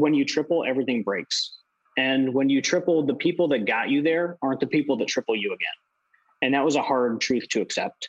When you triple, everything breaks. And when you triple, the people that got you there aren't the people that triple you again. And that was a hard truth to accept.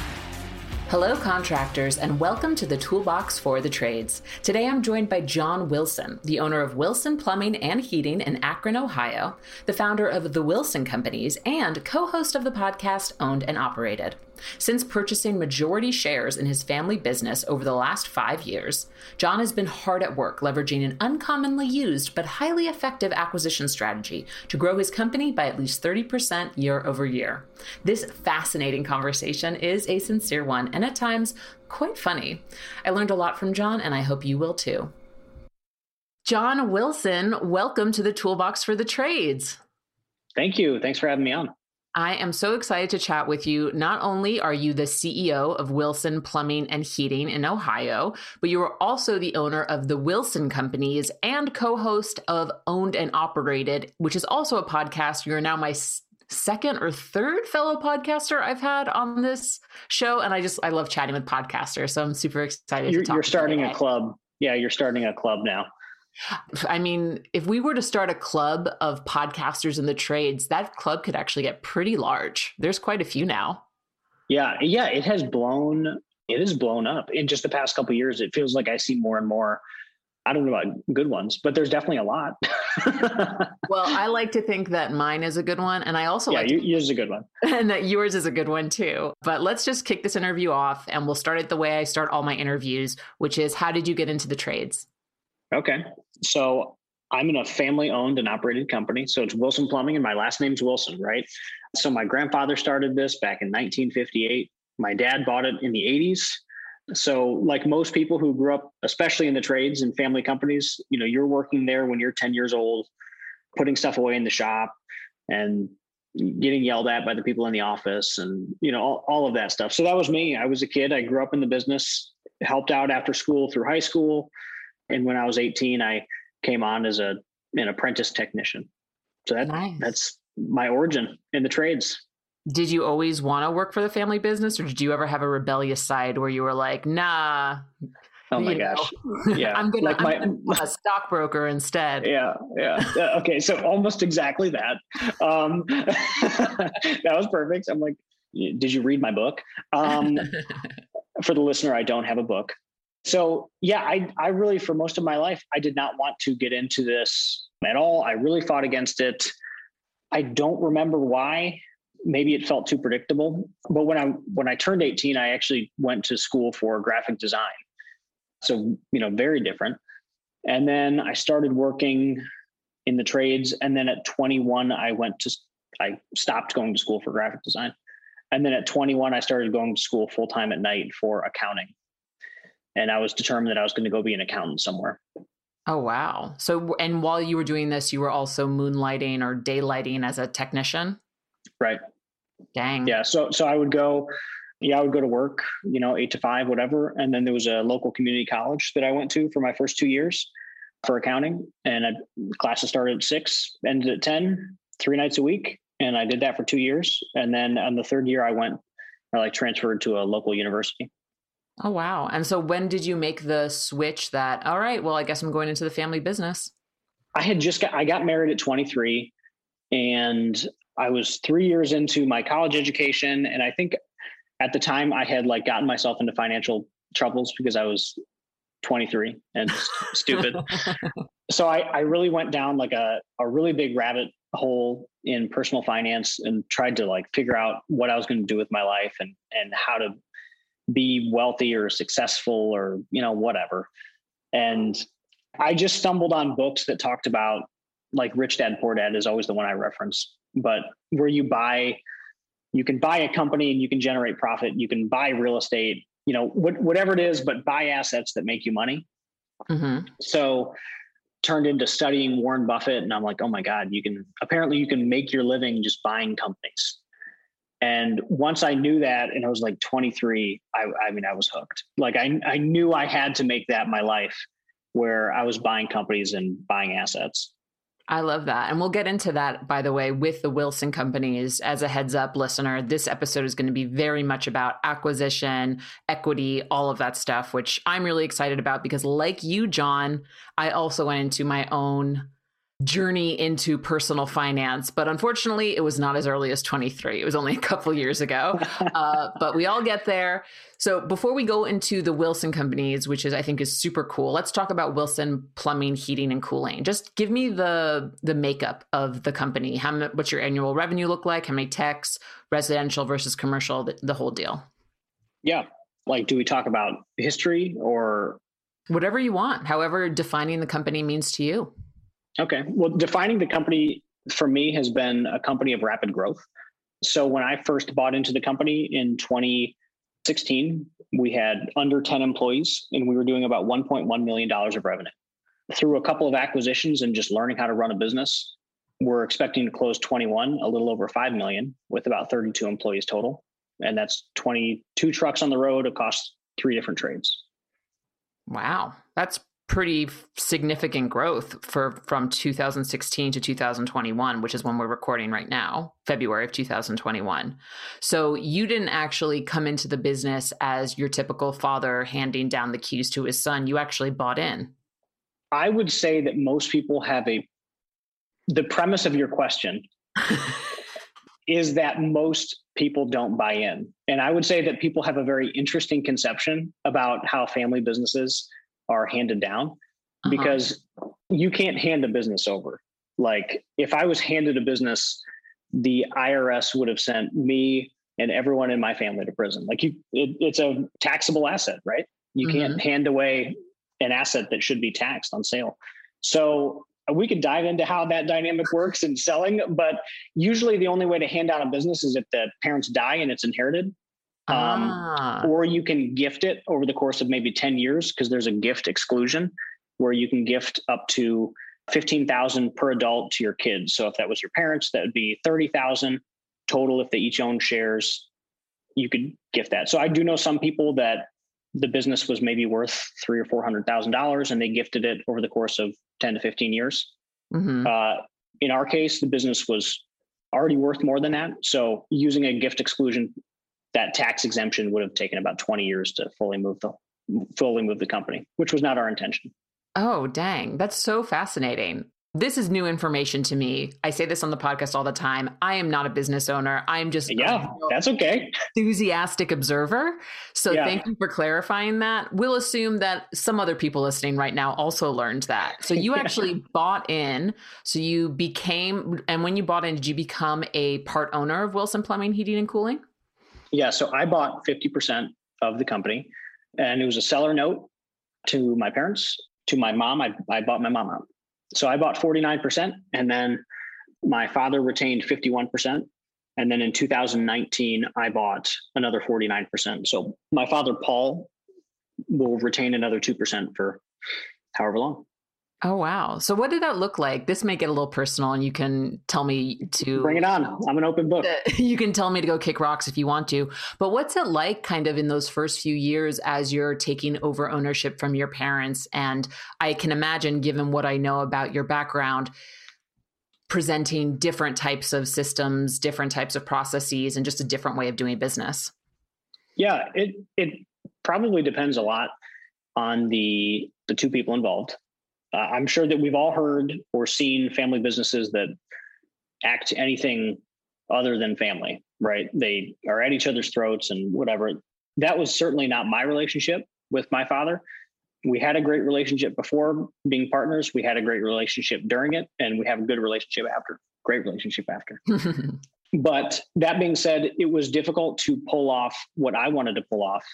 Hello, contractors, and welcome to the Toolbox for the Trades. Today I'm joined by John Wilson, the owner of Wilson Plumbing and Heating in Akron, Ohio, the founder of the Wilson Companies, and co host of the podcast Owned and Operated. Since purchasing majority shares in his family business over the last five years, John has been hard at work leveraging an uncommonly used but highly effective acquisition strategy to grow his company by at least 30% year over year. This fascinating conversation is a sincere one and at times quite funny. I learned a lot from John, and I hope you will too. John Wilson, welcome to the Toolbox for the Trades. Thank you. Thanks for having me on. I am so excited to chat with you. Not only are you the CEO of Wilson Plumbing and Heating in Ohio, but you are also the owner of the Wilson Companies and co host of Owned and Operated, which is also a podcast. You're now my second or third fellow podcaster I've had on this show. And I just, I love chatting with podcasters. So I'm super excited you're, You're starting a club. Yeah, you're starting a club now. I mean, if we were to start a club of podcasters in the trades, that club could actually get pretty large. There's quite a few now. Yeah, yeah, it has blown. It has blown up in just the past couple years. It feels like I see more and more. I don't know about good ones, but there's definitely a lot. well, I like to think that mine is a good one, and I also yeah, like yours is a good one, and that yours is a good one too. But let's just kick this interview off, and we'll start it the way I start all my interviews, which is how did you get into the trades? Okay. So I'm in a family owned and operated company. So it's Wilson Plumbing, and my last name's Wilson, right? So my grandfather started this back in 1958. My dad bought it in the 80s. So, like most people who grew up, especially in the trades and family companies, you know, you're working there when you're 10 years old, putting stuff away in the shop and getting yelled at by the people in the office and, you know, all, all of that stuff. So that was me. I was a kid. I grew up in the business, helped out after school through high school and when I was 18, I came on as a an apprentice technician. So that nice. that's my origin in the trades. Did you always want to work for the family business, or did you ever have a rebellious side where you were like, "Nah"? Oh my gosh! Know, yeah, I'm gonna, like I'm my, gonna a stockbroker instead. Yeah, yeah. okay, so almost exactly that. Um, that was perfect. I'm like, did you read my book? Um, for the listener, I don't have a book. So yeah, I I really for most of my life I did not want to get into this at all. I really fought against it. I don't remember why. Maybe it felt too predictable. But when I when I turned 18, I actually went to school for graphic design. So, you know, very different. And then I started working in the trades and then at 21 I went to I stopped going to school for graphic design. And then at 21 I started going to school full time at night for accounting and I was determined that I was going to go be an accountant somewhere. Oh wow! So, and while you were doing this, you were also moonlighting or daylighting as a technician. Right. Dang. Yeah. So, so I would go. Yeah, I would go to work. You know, eight to five, whatever. And then there was a local community college that I went to for my first two years for accounting, and I, classes started at six, ended at ten, three nights a week, and I did that for two years. And then on the third year, I went, I like transferred to a local university. Oh, wow. And so when did you make the switch that, all right, well, I guess I'm going into the family business? I had just got, I got married at 23 and I was three years into my college education. And I think at the time I had like gotten myself into financial troubles because I was 23 and stupid. So I, I really went down like a, a really big rabbit hole in personal finance and tried to like figure out what I was going to do with my life and, and how to be wealthy or successful or you know whatever and i just stumbled on books that talked about like rich dad poor dad is always the one i reference but where you buy you can buy a company and you can generate profit you can buy real estate you know what, whatever it is but buy assets that make you money mm-hmm. so turned into studying Warren Buffett. And I'm like, oh my God, you can apparently you can make your living just buying companies. And once I knew that, and I was like 23, I, I mean, I was hooked. Like I, I knew I had to make that my life where I was buying companies and buying assets. I love that. And we'll get into that, by the way, with the Wilson companies. As a heads up, listener, this episode is going to be very much about acquisition, equity, all of that stuff, which I'm really excited about because, like you, John, I also went into my own journey into personal finance but unfortunately it was not as early as 23 it was only a couple years ago. Uh, but we all get there. So before we go into the wilson companies which is i think is super cool let's talk about wilson plumbing heating and cooling. Just give me the the makeup of the company. How what's your annual revenue look like? How many techs? Residential versus commercial the, the whole deal. Yeah. Like do we talk about history or whatever you want however defining the company means to you Okay. Well, defining the company for me has been a company of rapid growth. So when I first bought into the company in 2016, we had under 10 employees and we were doing about $1.1 million of revenue. Through a couple of acquisitions and just learning how to run a business, we're expecting to close 21, a little over 5 million with about 32 employees total. And that's 22 trucks on the road across three different trades. Wow. That's pretty significant growth for from 2016 to 2021 which is when we're recording right now february of 2021 so you didn't actually come into the business as your typical father handing down the keys to his son. You actually bought in. I would say that most people have a the premise of your question is that most people don't buy in. And i would say that people have a very interesting conception about how family businesses are handed down uh-huh. because you can't hand a business over. Like if I was handed a business, the IRS would have sent me and everyone in my family to prison. Like you, it, it's a taxable asset, right? You mm-hmm. can't hand away an asset that should be taxed on sale. So uh, we could dive into how that dynamic works in selling, but usually the only way to hand down a business is if the parents die and it's inherited. Um, ah. Or you can gift it over the course of maybe 10 years because there's a gift exclusion where you can gift up to 15,000 per adult to your kids. So if that was your parents, that would be 30,000 total if they each own shares. You could gift that. So I do know some people that the business was maybe worth three or four hundred thousand dollars, and they gifted it over the course of ten to fifteen years. Mm-hmm. Uh, in our case, the business was already worth more than that. So using a gift exclusion that tax exemption would have taken about 20 years to fully move the fully move the company, which was not our intention. Oh, dang. That's so fascinating. This is new information to me. I say this on the podcast all the time. I am not a business owner. I am just yeah, that's okay. Enthusiastic observer. So yeah. thank you for clarifying that. We'll assume that some other people listening right now also learned that. So you actually bought in. So you became, and when you bought in, did you become a part owner of Wilson Plumbing, Heating, and Cooling? Yeah, so I bought 50% of the company and it was a seller note to my parents. To my mom, I, I bought my mom out. So I bought 49% and then my father retained 51%. And then in 2019, I bought another 49%. So my father, Paul, will retain another 2% for however long. Oh wow! So what did that look like? This may get a little personal, and you can tell me to bring it on. I'm an open book. You can tell me to go kick rocks if you want to. But what's it like, kind of, in those first few years as you're taking over ownership from your parents? And I can imagine, given what I know about your background, presenting different types of systems, different types of processes, and just a different way of doing business. Yeah, it it probably depends a lot on the the two people involved uh, I'm sure that we've all heard or seen family businesses that act anything other than family, right? They are at each other's throats and whatever. That was certainly not my relationship with my father. We had a great relationship before being partners. We had a great relationship during it, and we have a good relationship after. Great relationship after. but that being said, it was difficult to pull off what I wanted to pull off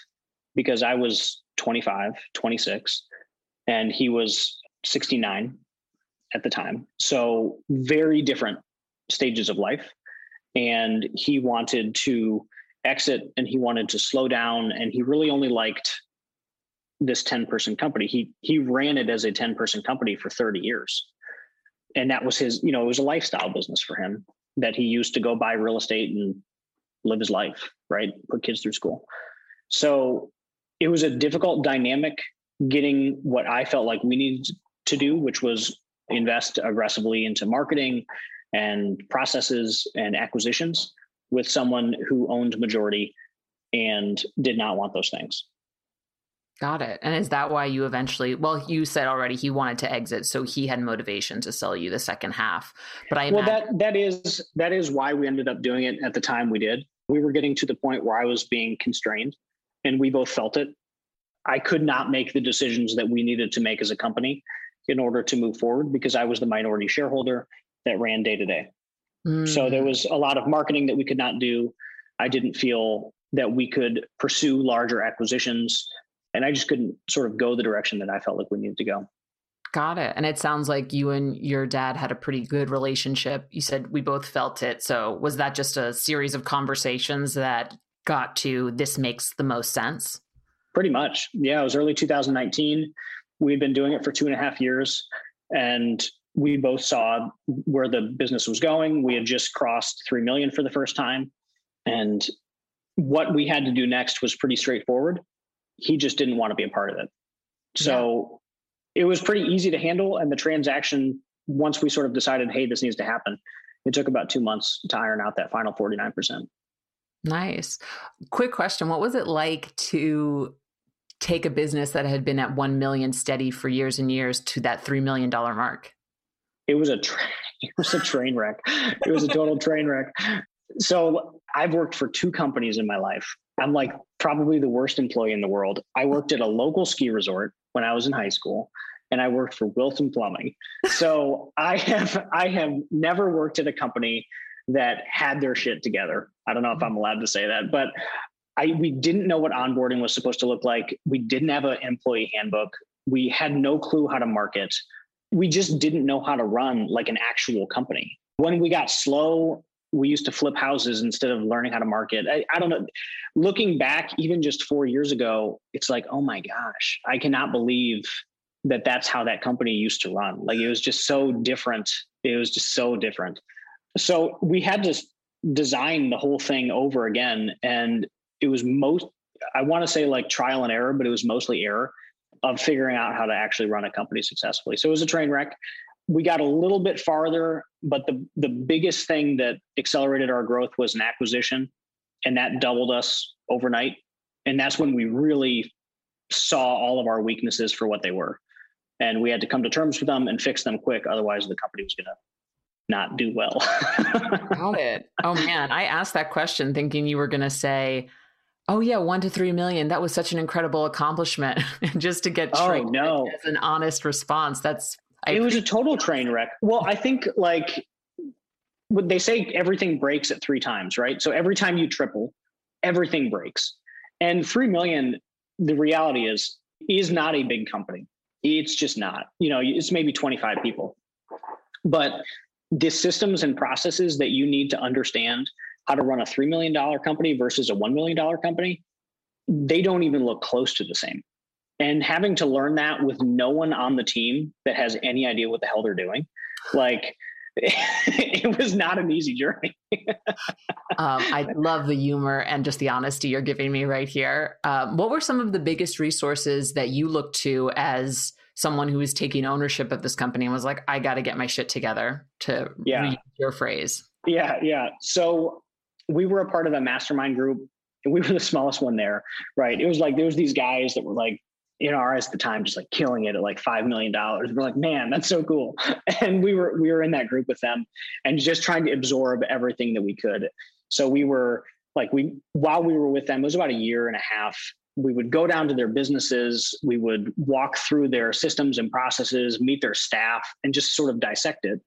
because I was 25, 26, and he was 69 at the time. So very different stages of life. And he wanted to exit and he wanted to slow down. And he really only liked this 10 person company. He he ran it as a 10 person company for 30 years. And that was his, you know, it was a lifestyle business for him that he used to go buy real estate and live his life, right? Put kids through school. So it was a difficult dynamic getting what I felt like we needed to do, which was invest aggressively into marketing and processes and acquisitions with someone who owned majority and did not want those things. Got it. And is that why you eventually, well, you said already he wanted to exit, so he had motivation to sell you the second half. But I well, imagine- that that is that is why we ended up doing it at the time we did. We were getting to the point where I was being constrained, and we both felt it. I could not make the decisions that we needed to make as a company in order to move forward because I was the minority shareholder that ran day to day. So there mm. was a lot of marketing that we could not do. I didn't feel that we could pursue larger acquisitions and I just couldn't sort of go the direction that I felt like we needed to go. Got it. And it sounds like you and your dad had a pretty good relationship. You said we both felt it. So was that just a series of conversations that got to this makes the most sense? Pretty much. Yeah. It was early 2019. We'd been doing it for two and a half years. And we both saw where the business was going. We had just crossed 3 million for the first time. And what we had to do next was pretty straightforward he just didn't want to be a part of it. So yeah. it was pretty easy to handle. And the transaction, once we sort of decided, hey, this needs to happen, it took about two months to iron out that final 49%. Nice. Quick question What was it like to take a business that had been at 1 million steady for years and years to that $3 million mark? It was a tra- it was a train wreck. It was a total train wreck. So I've worked for two companies in my life. I'm like probably the worst employee in the world. I worked at a local ski resort when I was in high school and I worked for Wilson Plumbing. So I have I have never worked at a company that had their shit together. I don't know if I'm allowed to say that, but I we didn't know what onboarding was supposed to look like. We didn't have an employee handbook. We had no clue how to market. We just didn't know how to run like an actual company. When we got slow we used to flip houses instead of learning how to market. I, I, don't know. Looking back, even just four years ago, it's like, oh my gosh, I cannot believe that that's how that company used to run. Like it was just so different. It was just so different. So we had to design the whole thing over again. And it was most, I want to say like trial and error, but it was mostly error of figuring out how to actually run a company successfully. So it was a train wreck we got a little bit farther, but the the biggest thing that accelerated our growth was an acquisition, and that doubled us overnight. And that's when we really saw all of our weaknesses for what they were, and we had to come to terms with them and fix them quick. Otherwise, the company was going to not do well. Got it. Oh man, I asked that question thinking you were going to say. Oh yeah, one to three million. That was such an incredible accomplishment. just to get oh no as an honest response. That's I it was a total train wreck. Well, I think like they say everything breaks at three times, right? So every time you triple, everything breaks. And 3 million, the reality is, is not a big company. It's just not. You know, it's maybe 25 people. But the systems and processes that you need to understand how to run a $3 million company versus a $1 million company, they don't even look close to the same. And having to learn that with no one on the team that has any idea what the hell they're doing like it was not an easy journey. Um, i love the humor and just the honesty you're giving me right here. Um, what were some of the biggest resources that you looked to as someone who was taking ownership of this company and was like i got to get my shit together to yeah. your phrase yeah yeah. So we were a part of a mastermind group we were the smallest one there right it was like there was these guys that were like in our eyes at the time, just like killing it at like five million dollars. We're like, man, that's so cool. And we were we were in that group with them and just trying to absorb everything that we could. So we were like we while we were with them, it was about a year and a half. We would go down to their businesses, we would walk through their systems and processes, meet their staff, and just sort of dissect it.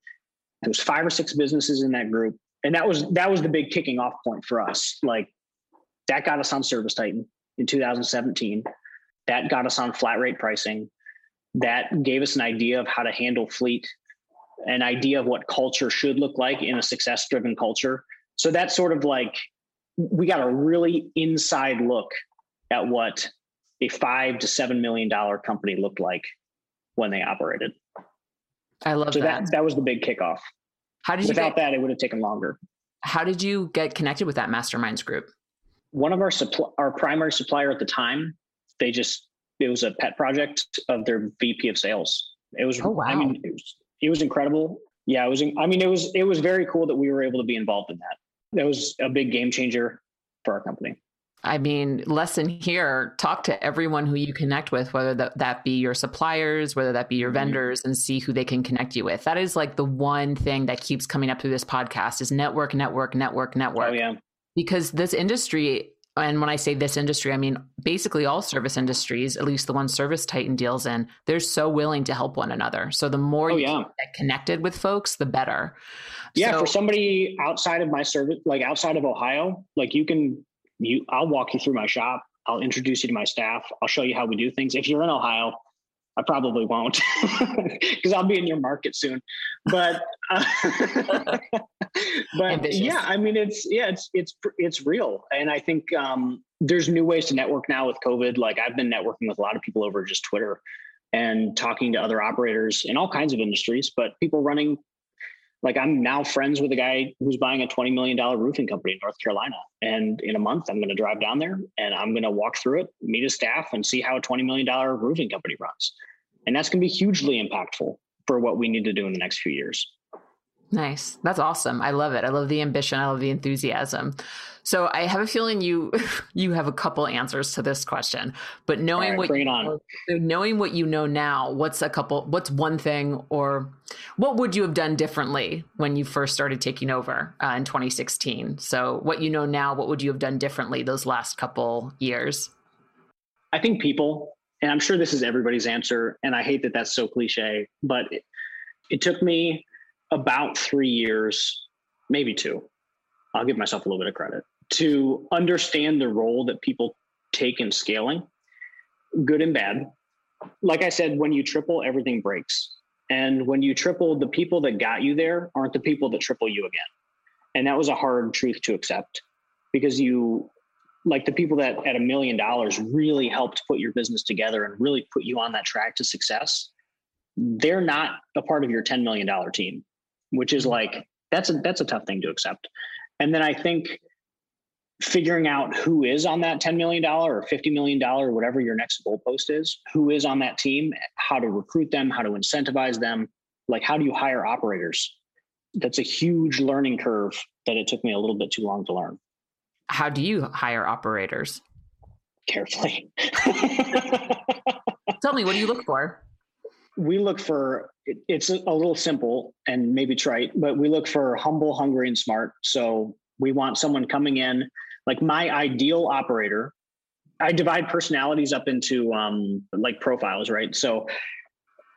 There was five or six businesses in that group. And that was that was the big kicking off point for us. Like that got us on Service Titan in 2017 that got us on flat rate pricing. That gave us an idea of how to handle fleet, an idea of what culture should look like in a success driven culture. So that's sort of like we got a really inside look at what a five to seven million dollar company looked like when they operated. I love so that. that. That was the big kickoff. How did you Without get, that, it would have taken longer. How did you get connected with that masterminds group? One of our suppl- our primary supplier at the time, they just it was a pet project of their VP of sales. It was. Oh, wow. I mean, it was, it was incredible. Yeah, it was. I mean, it was it was very cool that we were able to be involved in that. That was a big game changer for our company. I mean, lesson here talk to everyone who you connect with, whether that, that be your suppliers, whether that be your Mhm. vendors, and see who they can connect you with. That is like the one thing that keeps coming up through this podcast is network, network, network, network. Oh yeah, Because this industry, and when I say this industry, I mean basically all service industries, at least the one Service Titan deals in, they're so willing to help one another. So the more oh you yeah. get connected with folks, the better. Yeah, So- for somebody outside of my service, like outside of Ohio, like you can, you, I'll walk you through my shop. I'll introduce you to my staff. I'll show you how we do things. If you're in Ohio, I probably won't because I'll be in your market soon. But, uh, but Ambitious. yeah, I mean, it's yeah, it's it's it's real, and I think um, there's new ways to network now with COVID. Like I've been networking with a lot of people over just Twitter and talking to other operators in all kinds of industries, but people running like I'm now friends with a guy who's buying a $20 million roofing company in North Carolina. And in a month, I'm going to drive down there and I'm going to walk through it, meet his staff, and see how a $20 million roofing company runs. And that's going to be hugely impactful for what we need to do in the next few years. Nice. That's awesome. I love it. I love the ambition. I love the enthusiasm. So I have a feeling you you have a couple answers to this question, but knowing right, what you know, knowing what you know now, what's a couple what's one thing or what would you have done differently when you first started taking over uh, in 2016? So what you know now, what would you have done differently those last couple years? I think people, and I'm sure this is everybody's answer, and I hate that that's so cliche, but it, it took me about three years, maybe two. I'll give myself a little bit of credit to understand the role that people take in scaling, good and bad. Like I said, when you triple, everything breaks. And when you triple, the people that got you there aren't the people that triple you again. And that was a hard truth to accept because you like the people that at a million dollars really helped put your business together and really put you on that track to success they're not a part of your $10 million team which is mm-hmm. like that's a that's a tough thing to accept and then i think figuring out who is on that $10 million or $50 million or whatever your next goalpost is who is on that team how to recruit them how to incentivize them like how do you hire operators that's a huge learning curve that it took me a little bit too long to learn How do you hire operators? carefully Tell me, what do you look for? we look for it's a little simple and maybe trite but we look for humble hungry and smart so we want someone coming in like my ideal operator i divide personalities up into um like profiles right so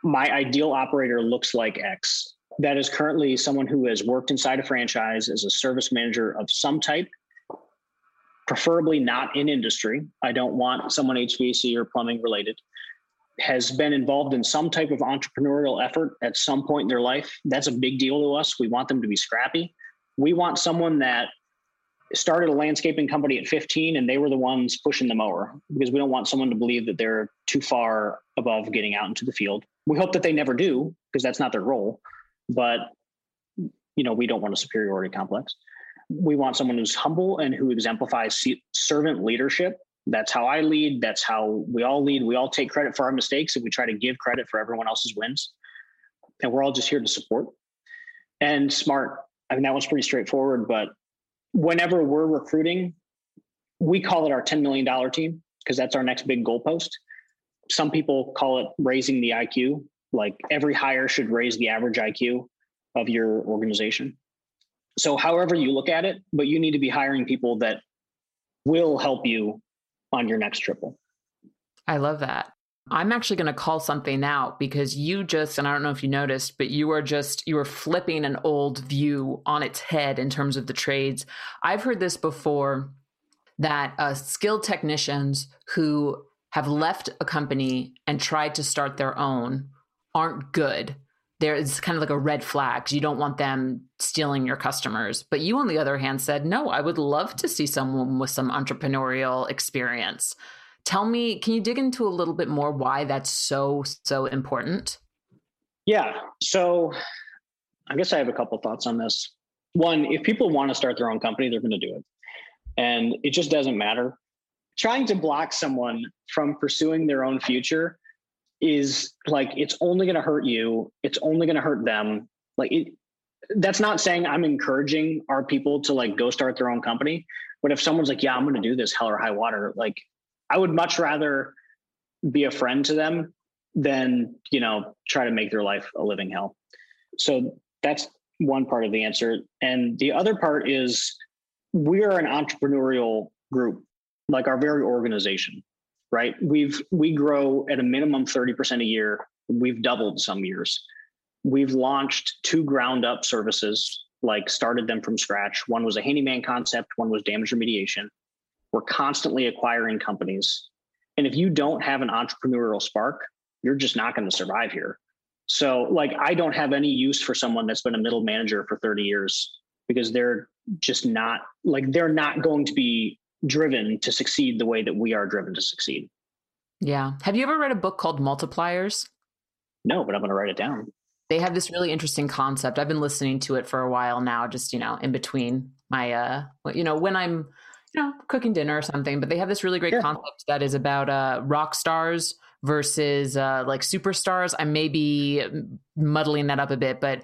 my ideal operator looks like x that is currently someone who has worked inside a franchise as a service manager of some type preferably not in industry i don't want someone hvac or plumbing related has been involved in some type of entrepreneurial effort at some point in their life. That's a big deal to us. We want them to be scrappy. We want someone that started a landscaping company at 15 and they were the ones pushing the mower because we don't want someone to believe that they're too far above getting out into the field. We hope that they never do because that's not their role. But you know, we don't want a superiority complex. We want someone who's humble and who exemplifies servant leadership that's how I lead. That's how we all lead. We all take credit for our mistakes and we try to give credit for everyone else's wins. And we're all just here to support. And smart. I mean, that one's pretty straightforward. But whenever we're recruiting, we call it our $10 million team because that's our next big goalpost. Some people call it raising the IQ. Like every hire should raise the average IQ of your organization. So, however you look at it, but you need to be hiring people that will help you on your next triple. I love that. I'm actually going to call something out because you just, and I don't know if you noticed, but you are just, you are flipping an old view on its head in terms of the trades. I've heard this before that uh, skilled technicians who have left a company and tried to start their own aren't good. There is kind of like a red flag. You don't want them stealing your customers. But you, on the other hand, said, no, I would love to see someone with some entrepreneurial experience. Tell me, can you dig into a little bit more why that's so, so important? Yeah. So I guess I have a couple thoughts on this. One, if people want to start their own company, they're going to do it. And it just doesn't matter. Trying to block someone from pursuing their own future is like it's only going to hurt you. It's only going to hurt them. Like it that's not saying I'm encouraging our people to like go start their own company, but if someone's like, "Yeah, I'm going to do this hell or high water," like I would much rather be a friend to them than, you know, try to make their life a living hell. So that's one part of the answer. And the other part is we are an entrepreneurial group, like our very organization, right? We've we grow at a minimum 30% a year. We've doubled some years. We've launched two ground up services, like started them from scratch. One was a handyman concept, one was damage remediation. We're constantly acquiring companies. And if you don't have an entrepreneurial spark, you're just not going to survive here. So, like, I don't have any use for someone that's been a middle manager for 30 years because they're just not like they're not going to be driven to succeed the way that we are driven to succeed. Yeah. Have you ever read a book called Multipliers? No, but I'm going to write it down. They have this really interesting concept. I've been listening to it for a while now, just, you know, in between my, uh, you know, when I'm, you know, cooking dinner or something, but they have this really great sure. concept that is about uh, rock stars versus uh, like superstars. I may be muddling that up a bit, but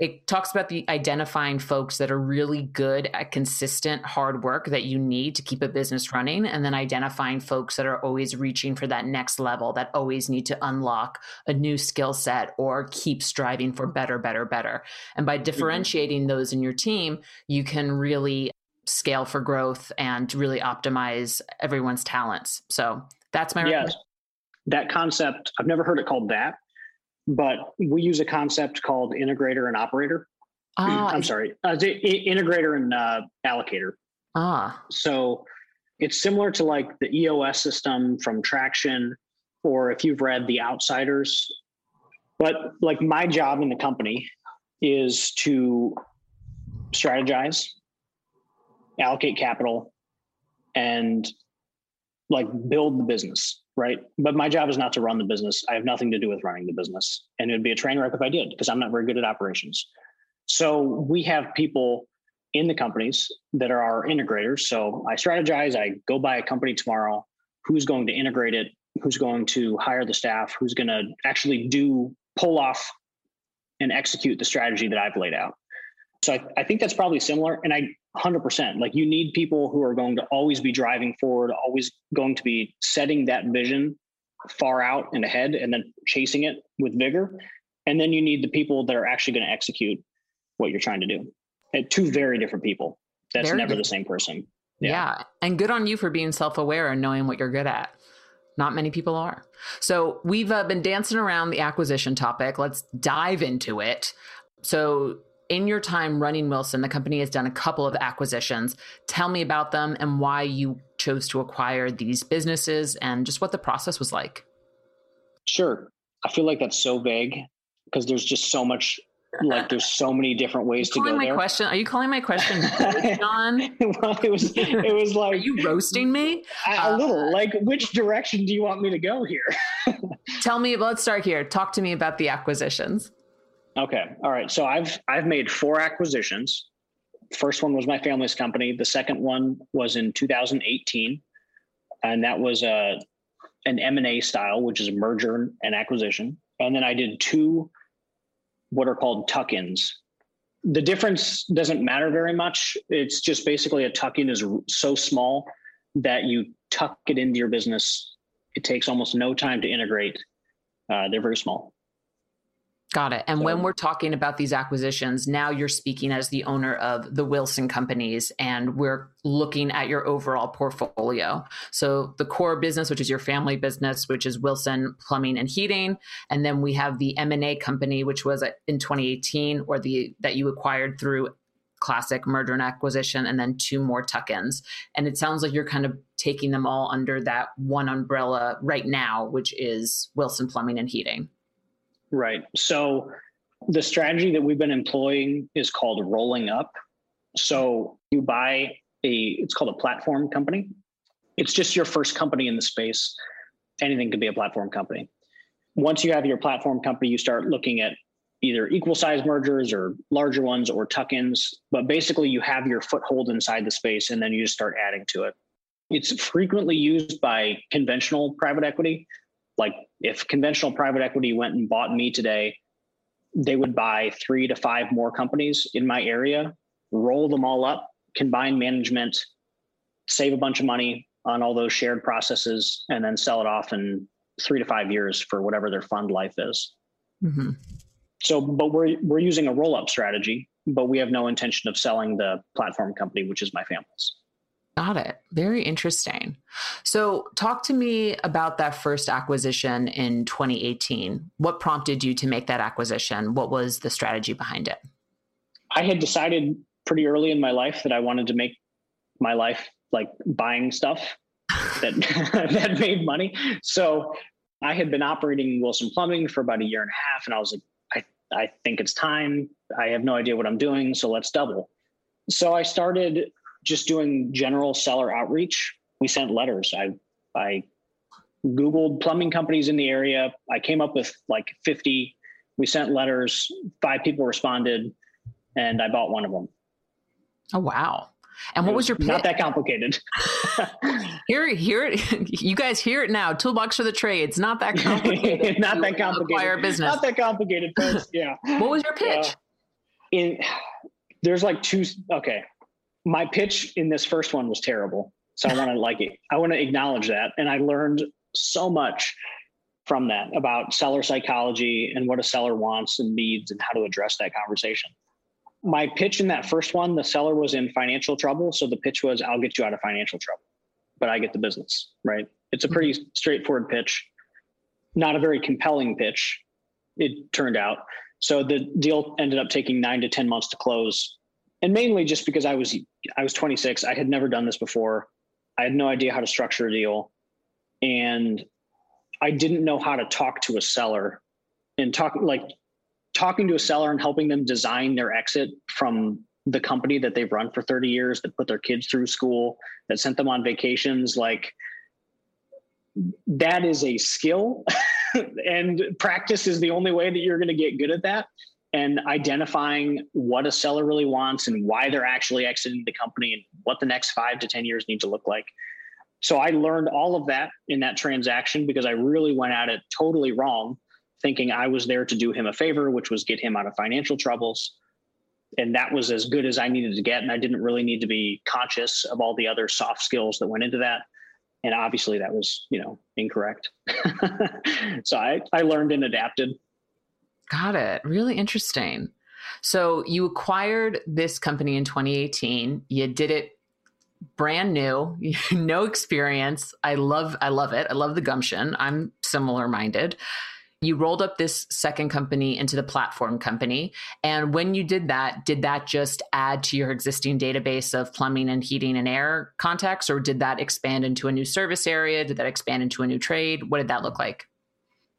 it talks about the identifying folks that are really good at consistent hard work that you need to keep a business running and then identifying folks that are always reaching for that next level that always need to unlock a new skill set or keep striving for better better better and by mm-hmm. differentiating those in your team you can really scale for growth and really optimize everyone's talents so that's my yes that concept, I've never heard it called that, but we use a concept called integrator and operator. Ah, I'm sorry, uh, integrator and uh, allocator. Ah. So it's similar to like the EOS system from Traction, or if you've read The Outsiders. But like my job in the company is to strategize, allocate capital, and like build the business right? But my job is not to run the business. I have nothing to do with running the business. And it would be a train wreck if I did, because I'm not very good at operations. So we have people in the companies that are our integrators. So I strategize, I go buy a company tomorrow, who's going to integrate it, who's going to hire the staff, who's going to actually do pull off and execute the strategy that I've laid out. So I, I think that's probably similar. And I 100% like you need people who are going to always be driving forward, always going to be setting that vision far out and ahead and then chasing it with vigor. And then you need the people that are actually going to execute what you're trying to do. And two very different people. That's very never the same person. Yeah. yeah. And good on you for being self aware and knowing what you're good at. Not many people are. So we've uh, been dancing around the acquisition topic. Let's dive into it. So in your time running Wilson, the company has done a couple of acquisitions. Tell me about them and why you chose to acquire these businesses and just what the process was like. Sure. I feel like that's so vague because there's just so much like there's so many different ways to go my there. question are you calling my question John? well, it was it was like are you roasting me a, a uh, little like which direction do you want me to go here tell me let's start here talk to me about the acquisitions Okay. All right. So I've I've made four acquisitions. First one was my family's company. The second one was in 2018, and that was a an M and A style, which is a merger and acquisition. And then I did two what are called tuck-ins. The difference doesn't matter very much. It's just basically a tuck-in is so small that you tuck it into your business. It takes almost no time to integrate. Uh, they're very small. Got it. And so, when we're talking about these acquisitions, now you're speaking as the owner of the Wilson companies, and we're looking at your overall portfolio. So the core business, which is your family business, which is Wilson Plumbing and Heating, and then we have the M and A company, which was uh, in 2018, or the that you acquired through classic merger and acquisition, and then two more tuck-ins. And it sounds like you're kind of taking them all under that one umbrella right now, which is Wilson Plumbing and Heating. Right. So the strategy that we've been employing is called rolling up. So you buy a, it's called a platform company. it's just your first company in the space. Anything could be a platform company. Once you have your platform company, you start looking at either equal size mergers or larger ones or tuck ins. But basically, you have your foothold inside the space and then you just start adding to it. It's frequently used by conventional private equity. Like if conventional private equity went and bought me today, they would buy three to five more companies in my area, roll them all up, combine management, save a bunch of money on all those shared processes, and then sell it off in three to five years for whatever their fund life is. Mm-hmm. So, but we're we're using a roll up strategy, but we have no intention of selling the platform company, which is my family's. Got it. Very interesting. So, talk to me about that first acquisition in 2018. What prompted you to make that acquisition? What was the strategy behind it? I had decided pretty early in my life that I wanted to make my life like buying stuff that that made money. So, I had been operating Wilson Plumbing for about a year and a half, and I was like, I I think it's time. I have no idea what I'm doing, so let's double. So I started just doing general seller outreach. We sent letters. I I Googled plumbing companies in the area. I came up with like 50. We sent letters. Five people responded, and I bought one of them. Oh wow! And what was your pitch? Not that complicated. hear hear it. You guys hear it now. Toolbox for the trades. Not that complicated. not that complicated. Acquire business. Not that complicated, folks. Yeah. what was your pitch? Uh, in there's like two. Okay, my pitch in this first one was terrible. So I want to like it. I want to acknowledge that, and I learned so much from that about seller psychology and what a seller wants and needs and how to address that conversation my pitch in that first one, the seller was in financial trouble. So the pitch was, I'll get you out of financial trouble, but I get the business, right? It's a mm-hmm. pretty straightforward pitch, not a very compelling pitch, it turned out. So the deal ended up taking nine to 10 months to close. And mainly just because I was I was 26. I had never done this before. I had no idea how to structure a deal. And I didn't know how to talk to a seller and talk like talking to a seller and helping them design their exit from the company that they've run for 30 years that put their kids through school that sent them on vacations like that is a skill and practice is the only way that you're going to get good at that and identifying what a seller really wants and why they're actually exiting the company and what the next 5 to 10 years need to look like so i learned all of that in that transaction because i really went at it totally wrong thinking I was there to do him a favor, which was get him out of financial troubles. And that was as good as I needed to get. And I didn't really need to be conscious of all the other soft skills that went into that. And obviously that was, you know, incorrect. so I, I learned and adapted. Got it. Really interesting. So you acquired this company in 2018. You did it brand new, no experience. I love I love it. I love the gumption. I'm similar minded you rolled up this second company into the platform company. And when you did that, did that just add to your existing database of plumbing and heating and air contacts, or did that expand into a new service area? Did that expand into a new trade? What did that look like?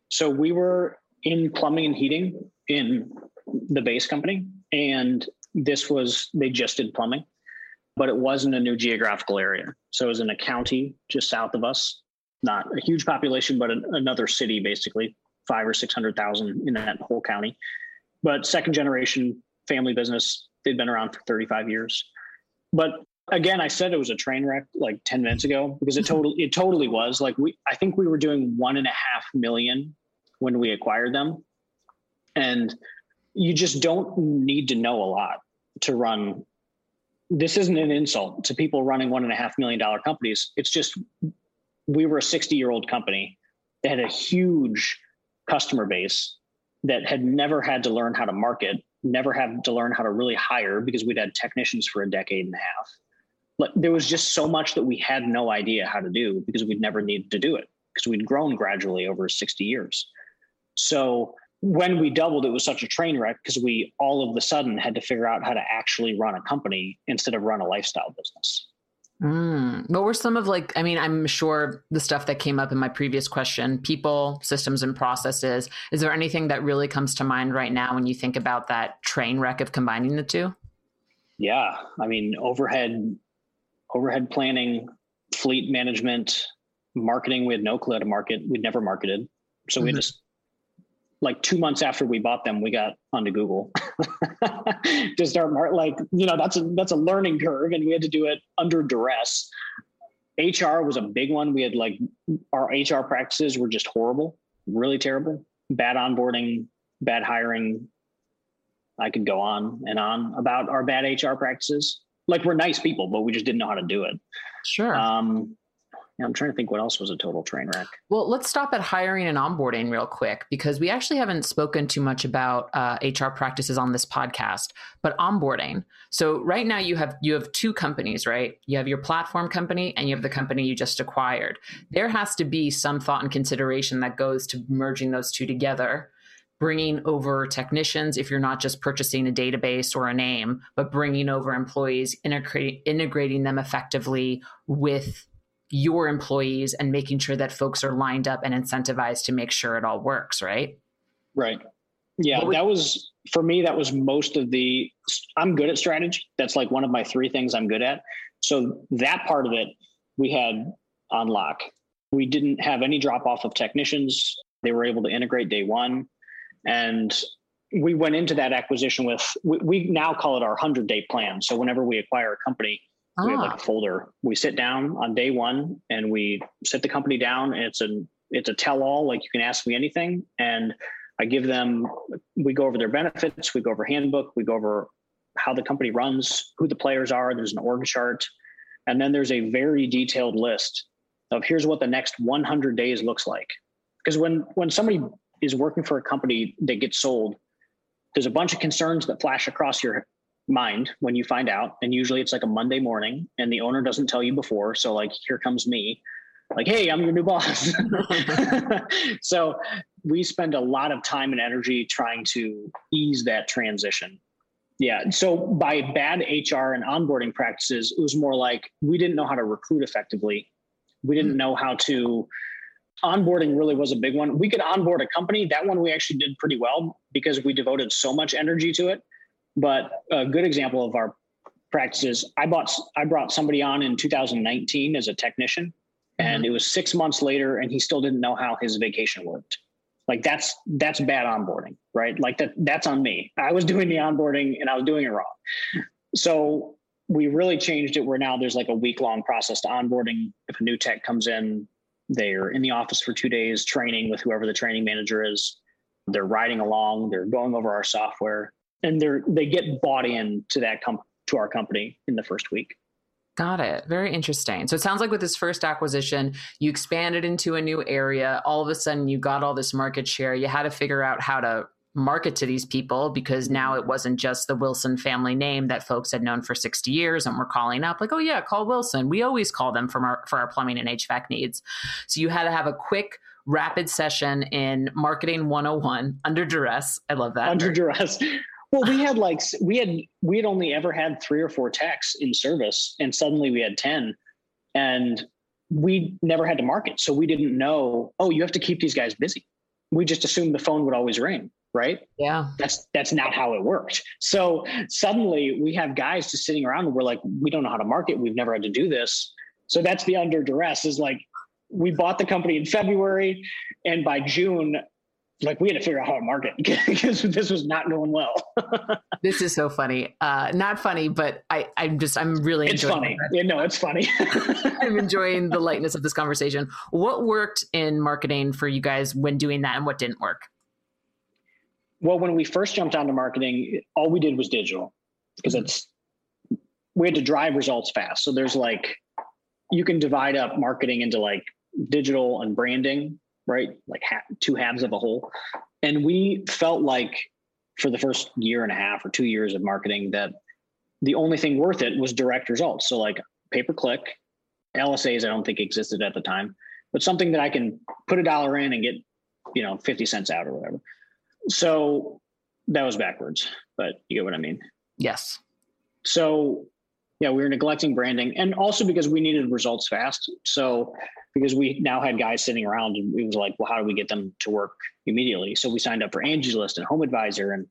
So we were in plumbing and heating in the base company, and this was, they just did plumbing, but it wasn't a new geographical area. So it was in a county just south of us, not a huge population, but another city basically five or six hundred thousand in that whole county. But second generation family business, they'd been around for 35 years. But again, I said it was a train wreck like 10 minutes ago because it totally it totally was. Like we I think we were doing one and a half million when we acquired them. And you just don't need to know a lot to run this isn't an insult to people running one and a half million dollar companies. It's just we were a 60 year old company that had a huge customer base that had never had to learn how to market, never had to learn how to really hire because we'd had technicians for a decade and a half. But there was just so much that we had no idea how to do because we'd never needed to do it because we'd grown gradually over 60 years. So when we doubled, it was such a train wreck because we all of a sudden had to figure out how to actually run a company instead of run a lifestyle business. Mm. What were some of like, I mean, I'm sure the stuff that came up in my previous question people, systems, and processes. Is there anything that really comes to mind right now when you think about that train wreck of combining the two? Yeah. I mean, overhead, overhead planning, fleet management, marketing. We had no clue how to market. We'd never marketed. So mm-hmm. we just like two months after we bought them, we got onto Google to start mar- like, you know, that's a that's a learning curve and we had to do it under duress. HR was a big one. We had like our HR practices were just horrible, really terrible. Bad onboarding, bad hiring. I could go on and on about our bad HR practices. Like we're nice people, but we just didn't know how to do it. Sure. Um, I'm trying to think what else was a total train wreck. Well, let's stop at hiring and onboarding real quick because we actually haven't spoken too much about uh, HR practices on this podcast, but onboarding. So right now you have you have two companies, right? You have your platform company and you have the company you just acquired. There has to be some thought and consideration that goes to merging those two together bringing over technicians if you're not just purchasing a database or a name but bringing over employees integrating them effectively with your employees and making sure that folks are lined up and incentivized to make sure it all works, right? Right. Yeah, that was for me that was most of the I'm good at strategy. That's like one of my three things I'm good at. So that part of it we had on lock. We didn't have any drop off of technicians. They were able to integrate day 1 and we went into that acquisition with we, we now call it our 100 day plan. So whenever we acquire a company, Ah. We have like a ah. folder. We sit down on day one and we sit the company down. And it's a it's a tell all. Like you can ask me anything, and I give them. We go over their benefits. We go over handbook. We go over how the company runs, who the players are. There's an org chart, and then there's a very detailed list of here's what the next 100 days looks like. Because when when somebody is working for a company that gets sold, there's a bunch of concerns that flash across your mind when you find out. And usually it's like a Monday morning and the owner doesn't tell you before. So, like, here comes me, like, hey, I'm your new boss. so, we spend a lot of time and energy trying to ease that transition. Yeah. So, by bad HR and onboarding practices, it was more like we didn't know how to recruit effectively. We didn't mm. know how to onboarding really was a big one. We could onboard a company. That one we actually did pretty well because we devoted so much energy to it. But a good example of our practices, I bought I brought somebody on in 2019 as a technician, mm-hmm. and it was six months later, and he still didn't know how his vacation worked. Like that's that's bad onboarding, right? Like that that's on me. I was doing the onboarding and I was doing it wrong. So we really changed it where now there's like a week long process to onboarding. If a new tech comes in, they're in the office for two days training with whoever the training manager is. They're riding along, they're going over our software and they're they get bought in to that com- to our company in the first week. Got it. Very interesting. So it sounds like with this first acquisition, you expanded into a new area. All of a sudden, you got all this market share. You had to figure out how to market to these people because now it wasn't just the Wilson family name that folks had known for 60 years and were calling up like, oh yeah, call Wilson. We always call them from our for our plumbing and HVAC needs. So you had to have a quick rapid session in marketing 101 under duress. I love that. Under duress. Well, we had like we had we had only ever had three or four techs in service, and suddenly we had ten, and we never had to market, so we didn't know. Oh, you have to keep these guys busy. We just assumed the phone would always ring, right? Yeah, that's that's not how it worked. So suddenly we have guys just sitting around, and we're like, we don't know how to market. We've never had to do this. So that's the under duress. Is like we bought the company in February, and by June like we had to figure out how to market because this was not going well. this is so funny. Uh, not funny, but I, I'm just I'm really it's funny. It. Yeah, no, it's funny. I'm enjoying the lightness of this conversation. What worked in marketing for you guys when doing that, and what didn't work? Well, when we first jumped onto marketing, all we did was digital because mm-hmm. it's we had to drive results fast. So there's like you can divide up marketing into like digital and branding right? Like ha- two halves of a whole. And we felt like for the first year and a half or two years of marketing that the only thing worth it was direct results. So like pay per click, LSAs, I don't think existed at the time, but something that I can put a dollar in and get, you know, 50 cents out or whatever. So that was backwards, but you get what I mean? Yes. So yeah, we were neglecting branding and also because we needed results fast. So because we now had guys sitting around and it was like, well, how do we get them to work immediately? So we signed up for Angie's List and Home Advisor and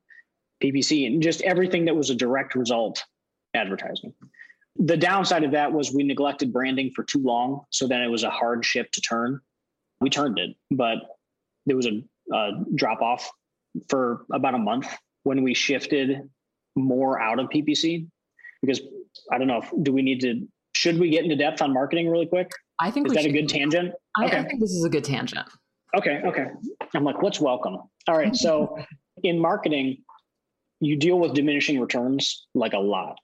PPC and just everything that was a direct result advertisement. The downside of that was we neglected branding for too long. So then it was a hard ship to turn. We turned it, but there was a, a drop off for about a month when we shifted more out of PPC because I don't know if do we need to should we get into depth on marketing really quick? I think is that a good tangent? I, okay. I think this is a good tangent. Okay, okay. I'm like, let's welcome. All right. So in marketing, you deal with diminishing returns like a lot.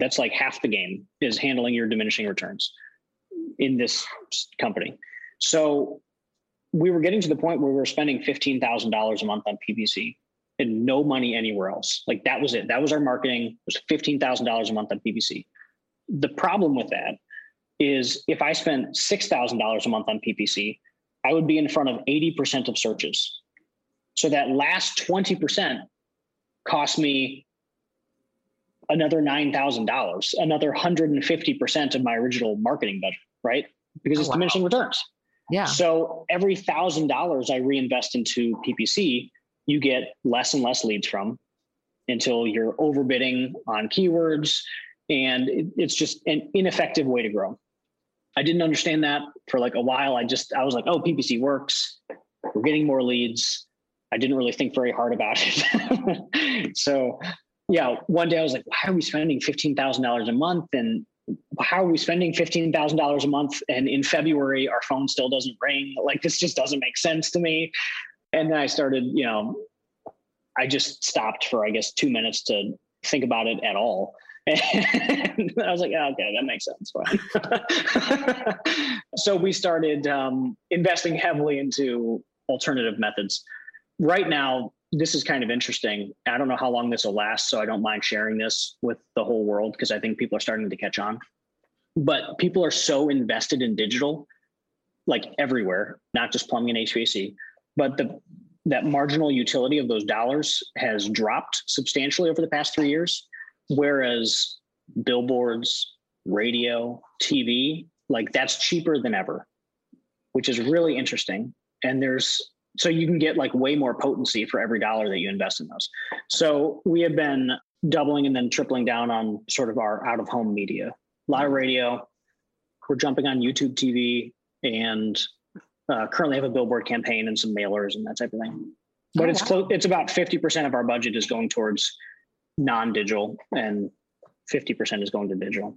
That's like half the game is handling your diminishing returns in this company. So we were getting to the point where we were spending $15,000 a month on PPC and no money anywhere else. Like that was it. That was our marketing. It was $15,000 a month on PPC. The problem with that is if I spent $6,000 a month on PPC, I would be in front of 80% of searches. So that last 20% cost me another $9,000, another 150% of my original marketing budget, right? Because it's oh, wow. diminishing returns. Yeah. So every thousand dollars I reinvest into PPC, you get less and less leads from until you're overbidding on keywords. And it, it's just an ineffective way to grow. I didn't understand that for like a while. I just, I was like, oh, PPC works. We're getting more leads. I didn't really think very hard about it. so, yeah, one day I was like, why are we spending $15,000 a month? And how are we spending $15,000 a month? And in February, our phone still doesn't ring. Like, this just doesn't make sense to me. And then I started, you know, I just stopped for, I guess, two minutes to think about it at all. And I was like, oh, okay, that makes sense. so we started um, investing heavily into alternative methods. Right now, this is kind of interesting. I don't know how long this will last, so I don't mind sharing this with the whole world because I think people are starting to catch on. But people are so invested in digital, like everywhere, not just plumbing and HVAC, but the that marginal utility of those dollars has dropped substantially over the past three years. Whereas billboards, radio, TV, like that's cheaper than ever, which is really interesting. And there's so you can get like way more potency for every dollar that you invest in those. So we have been doubling and then tripling down on sort of our out of home media, a lot of radio. We're jumping on YouTube TV and uh, currently have a billboard campaign and some mailers and that type of thing. But oh, it's wow. close. It's about fifty percent of our budget is going towards non-digital, and fifty percent is going to digital.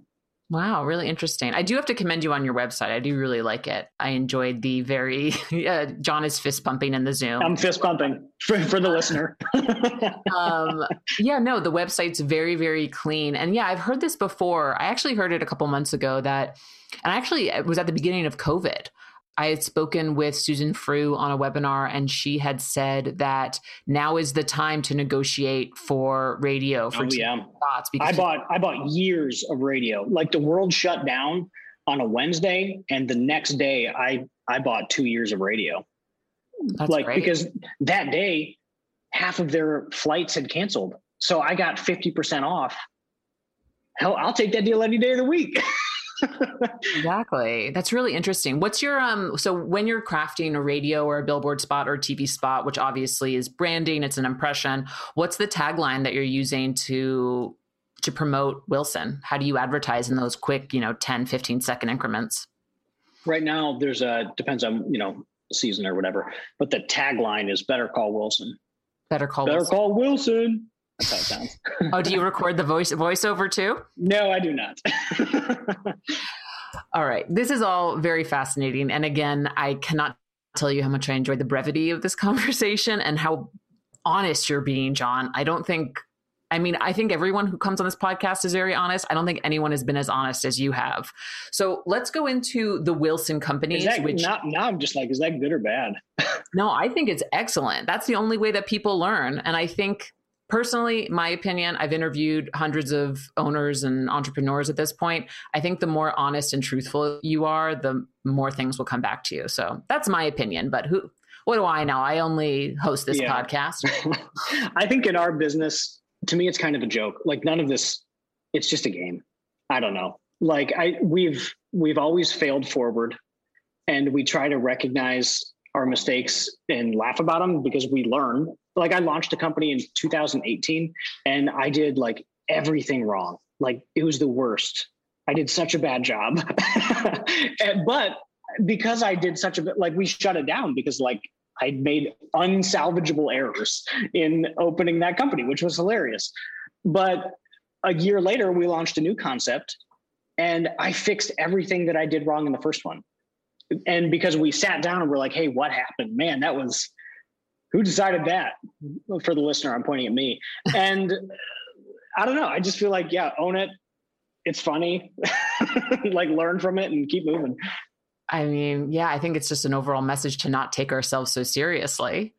Wow, really interesting. I do have to commend you on your website. I do really like it. I enjoyed the very uh, John is fist pumping in the Zoom. I'm fist pumping for, for the listener. um, yeah, no, the website's very very clean. And yeah, I've heard this before. I actually heard it a couple months ago that, and actually it was at the beginning of COVID I had spoken with Susan Frew on a webinar, and she had said that now is the time to negotiate for radio for oh, yeah. spots. Because I bought I bought years of radio. Like the world shut down on a Wednesday, and the next day I I bought two years of radio. That's like great. because that day half of their flights had canceled, so I got fifty percent off. Hell, I'll take that deal any day of the week. exactly. That's really interesting. What's your um so when you're crafting a radio or a billboard spot or a TV spot, which obviously is branding, it's an impression, what's the tagline that you're using to to promote Wilson? How do you advertise in those quick, you know, 10, 15 second increments? Right now there's a depends on, you know, season or whatever, but the tagline is better call Wilson. Better call Better Wilson. call Wilson. That's how it sounds. oh, do you record the voice voiceover too? No, I do not. all right. This is all very fascinating. And again, I cannot tell you how much I enjoyed the brevity of this conversation and how honest you're being, John. I don't think I mean, I think everyone who comes on this podcast is very honest. I don't think anyone has been as honest as you have. So let's go into the Wilson companies. That, which now, now I'm just like, is that good or bad? no, I think it's excellent. That's the only way that people learn. And I think personally, my opinion, I've interviewed hundreds of owners and entrepreneurs at this point. I think the more honest and truthful you are, the more things will come back to you. So that's my opinion. But who, what do I know? I only host this yeah. podcast. I think in our business, to me, it's kind of a joke. Like none of this, it's just a game. I don't know. Like I, we've we've always failed forward, and we try to recognize our mistakes and laugh about them because we learn like I launched a company in 2018 and I did like everything wrong. Like it was the worst. I did such a bad job. but because I did such a bit, like we shut it down because like I made unsalvageable errors in opening that company, which was hilarious. But a year later, we launched a new concept and I fixed everything that I did wrong in the first one. And because we sat down and we're like, hey, what happened? Man, that was who decided that? For the listener, I'm pointing at me. And I don't know. I just feel like, yeah, own it. It's funny. like learn from it and keep moving. I mean, yeah, I think it's just an overall message to not take ourselves so seriously.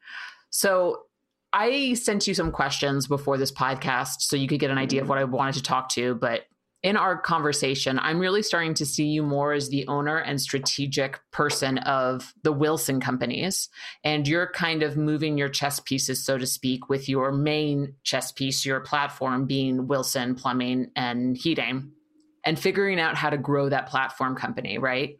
So I sent you some questions before this podcast so you could get an idea of what I wanted to talk to. But in our conversation, I'm really starting to see you more as the owner and strategic person of the Wilson companies. And you're kind of moving your chess pieces, so to speak, with your main chess piece, your platform being Wilson Plumbing and Heating, and figuring out how to grow that platform company, right?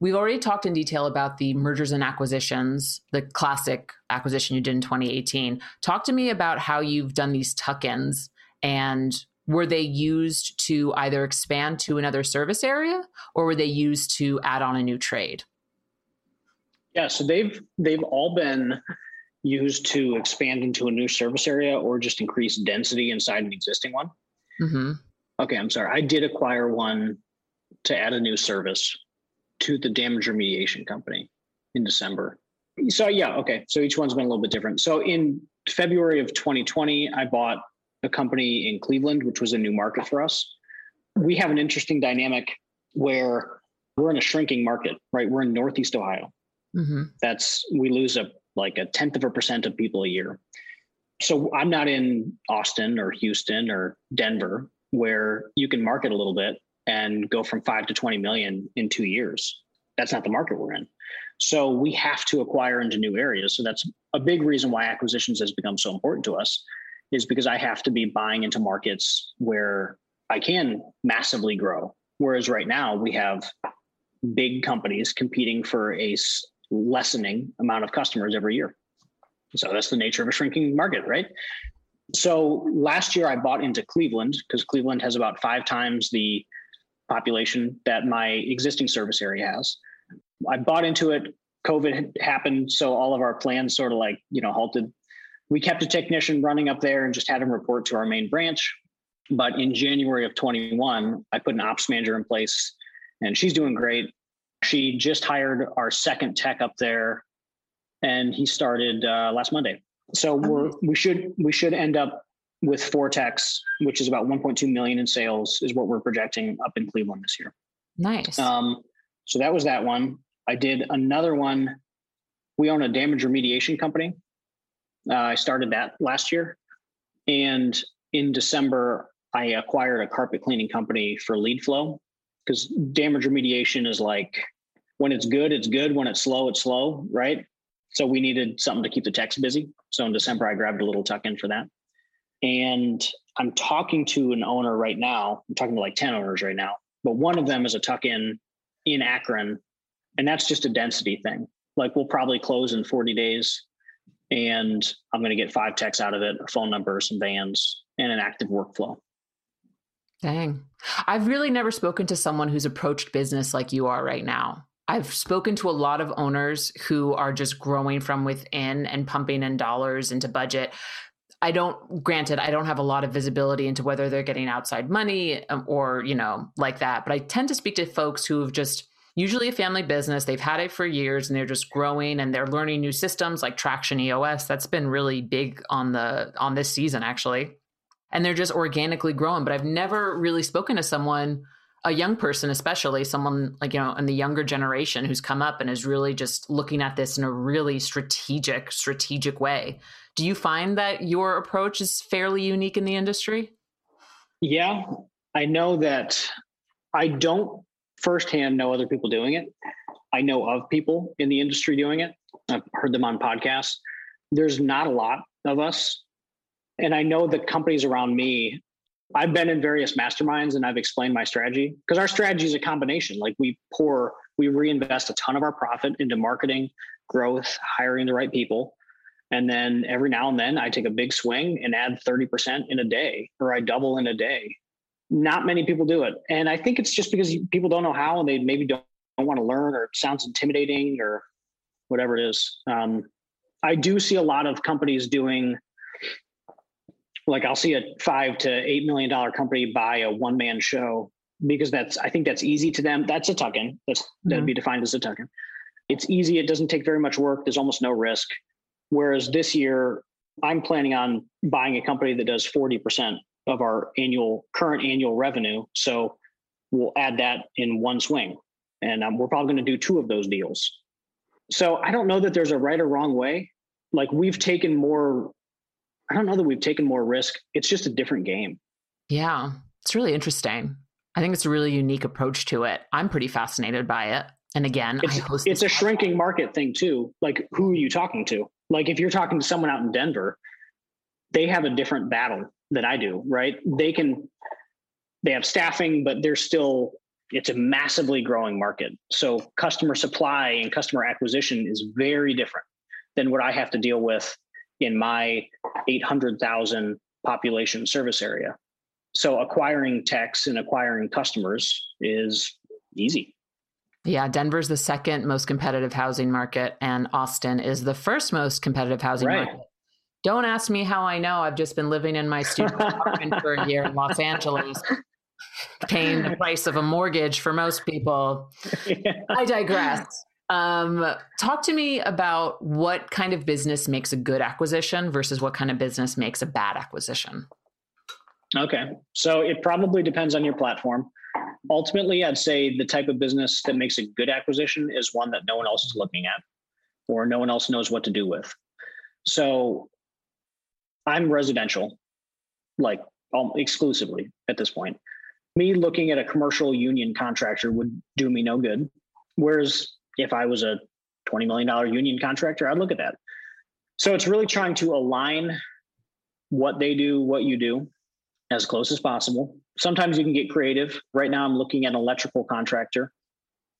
We've already talked in detail about the mergers and acquisitions, the classic acquisition you did in 2018. Talk to me about how you've done these tuck ins and were they used to either expand to another service area or were they used to add on a new trade? Yeah, so they've they've all been used to expand into a new service area or just increase density inside an existing one. Mm-hmm. Okay, I'm sorry. I did acquire one to add a new service to the damage remediation company in December. So yeah, okay. So each one's been a little bit different. So in February of 2020, I bought a company in Cleveland, which was a new market for us. We have an interesting dynamic where we're in a shrinking market, right? We're in Northeast Ohio. Mm-hmm. That's we lose a like a tenth of a percent of people a year. So I'm not in Austin or Houston or Denver where you can market a little bit and go from five to 20 million in two years. That's not the market we're in. So we have to acquire into new areas. So that's a big reason why acquisitions has become so important to us is because I have to be buying into markets where I can massively grow. Whereas right now we have big companies competing for a lessening amount of customers every year. So that's the nature of a shrinking market, right? So last year I bought into Cleveland because Cleveland has about five times the population that my existing service area has. I bought into it. COVID happened, so all of our plans sort of like you know halted. We kept a technician running up there and just had him report to our main branch. But in January of 21, I put an ops manager in place, and she's doing great. She just hired our second tech up there, and he started uh, last Monday. So we're we should we should end up with four techs, which is about 1.2 million in sales, is what we're projecting up in Cleveland this year. Nice. Um, so that was that one. I did another one. We own a damage remediation company. Uh, I started that last year, and in December I acquired a carpet cleaning company for lead flow because damage remediation is like when it's good, it's good. When it's slow, it's slow, right? So we needed something to keep the techs busy. So in December, I grabbed a little tuck in for that. And I'm talking to an owner right now. I'm talking to like 10 owners right now, but one of them is a tuck in in Akron. And that's just a density thing. Like we'll probably close in 40 days and I'm going to get five techs out of it, a phone number, some vans, and an active workflow. Dang. I've really never spoken to someone who's approached business like you are right now. I've spoken to a lot of owners who are just growing from within and pumping in dollars into budget I don't, granted, I don't have a lot of visibility into whether they're getting outside money um, or, you know, like that. But I tend to speak to folks who have just, usually a family business, they've had it for years and they're just growing and they're learning new systems like Traction EOS. That's been really big on the, on this season, actually. And they're just organically growing. But I've never really spoken to someone a young person especially someone like you know in the younger generation who's come up and is really just looking at this in a really strategic strategic way do you find that your approach is fairly unique in the industry? Yeah, I know that I don't firsthand know other people doing it. I know of people in the industry doing it. I've heard them on podcasts. There's not a lot of us. And I know the companies around me, I've been in various masterminds and I've explained my strategy because our strategy is a combination. Like we pour, we reinvest a ton of our profit into marketing, growth, hiring the right people. And then every now and then I take a big swing and add 30% in a day, or I double in a day. Not many people do it. And I think it's just because people don't know how and they maybe don't, don't want to learn or it sounds intimidating or whatever it is. Um, I do see a lot of companies doing like I'll see a five to eight million dollar company buy a one man show because that's I think that's easy to them. That's a tuck-in. That's mm-hmm. that'd be defined as a tuck-in. It's easy. It doesn't take very much work. There's almost no risk. Whereas this year, I'm planning on buying a company that does 40% of our annual current annual revenue. So we'll add that in one swing, and um, we're probably going to do two of those deals. So I don't know that there's a right or wrong way. Like we've taken more. I don't know that we've taken more risk. It's just a different game. Yeah, it's really interesting. I think it's a really unique approach to it. I'm pretty fascinated by it. And again, it's, it's a shrinking market thing too. Like, who are you talking to? Like, if you're talking to someone out in Denver, they have a different battle than I do, right? They can, they have staffing, but they're still, it's a massively growing market. So, customer supply and customer acquisition is very different than what I have to deal with in my 800,000 population service area. So acquiring techs and acquiring customers is easy. Yeah, Denver's the second most competitive housing market, and Austin is the first most competitive housing right. market. Don't ask me how I know. I've just been living in my student apartment for a year in Los Angeles, paying the price of a mortgage for most people. Yeah. I digress. Um, talk to me about what kind of business makes a good acquisition versus what kind of business makes a bad acquisition. Okay. So it probably depends on your platform. Ultimately, I'd say the type of business that makes a good acquisition is one that no one else is looking at or no one else knows what to do with. So I'm residential, like um, exclusively at this point. Me looking at a commercial union contractor would do me no good. Whereas if I was a $20 million union contractor, I'd look at that. So it's really trying to align what they do, what you do, as close as possible. Sometimes you can get creative. Right now, I'm looking at an electrical contractor.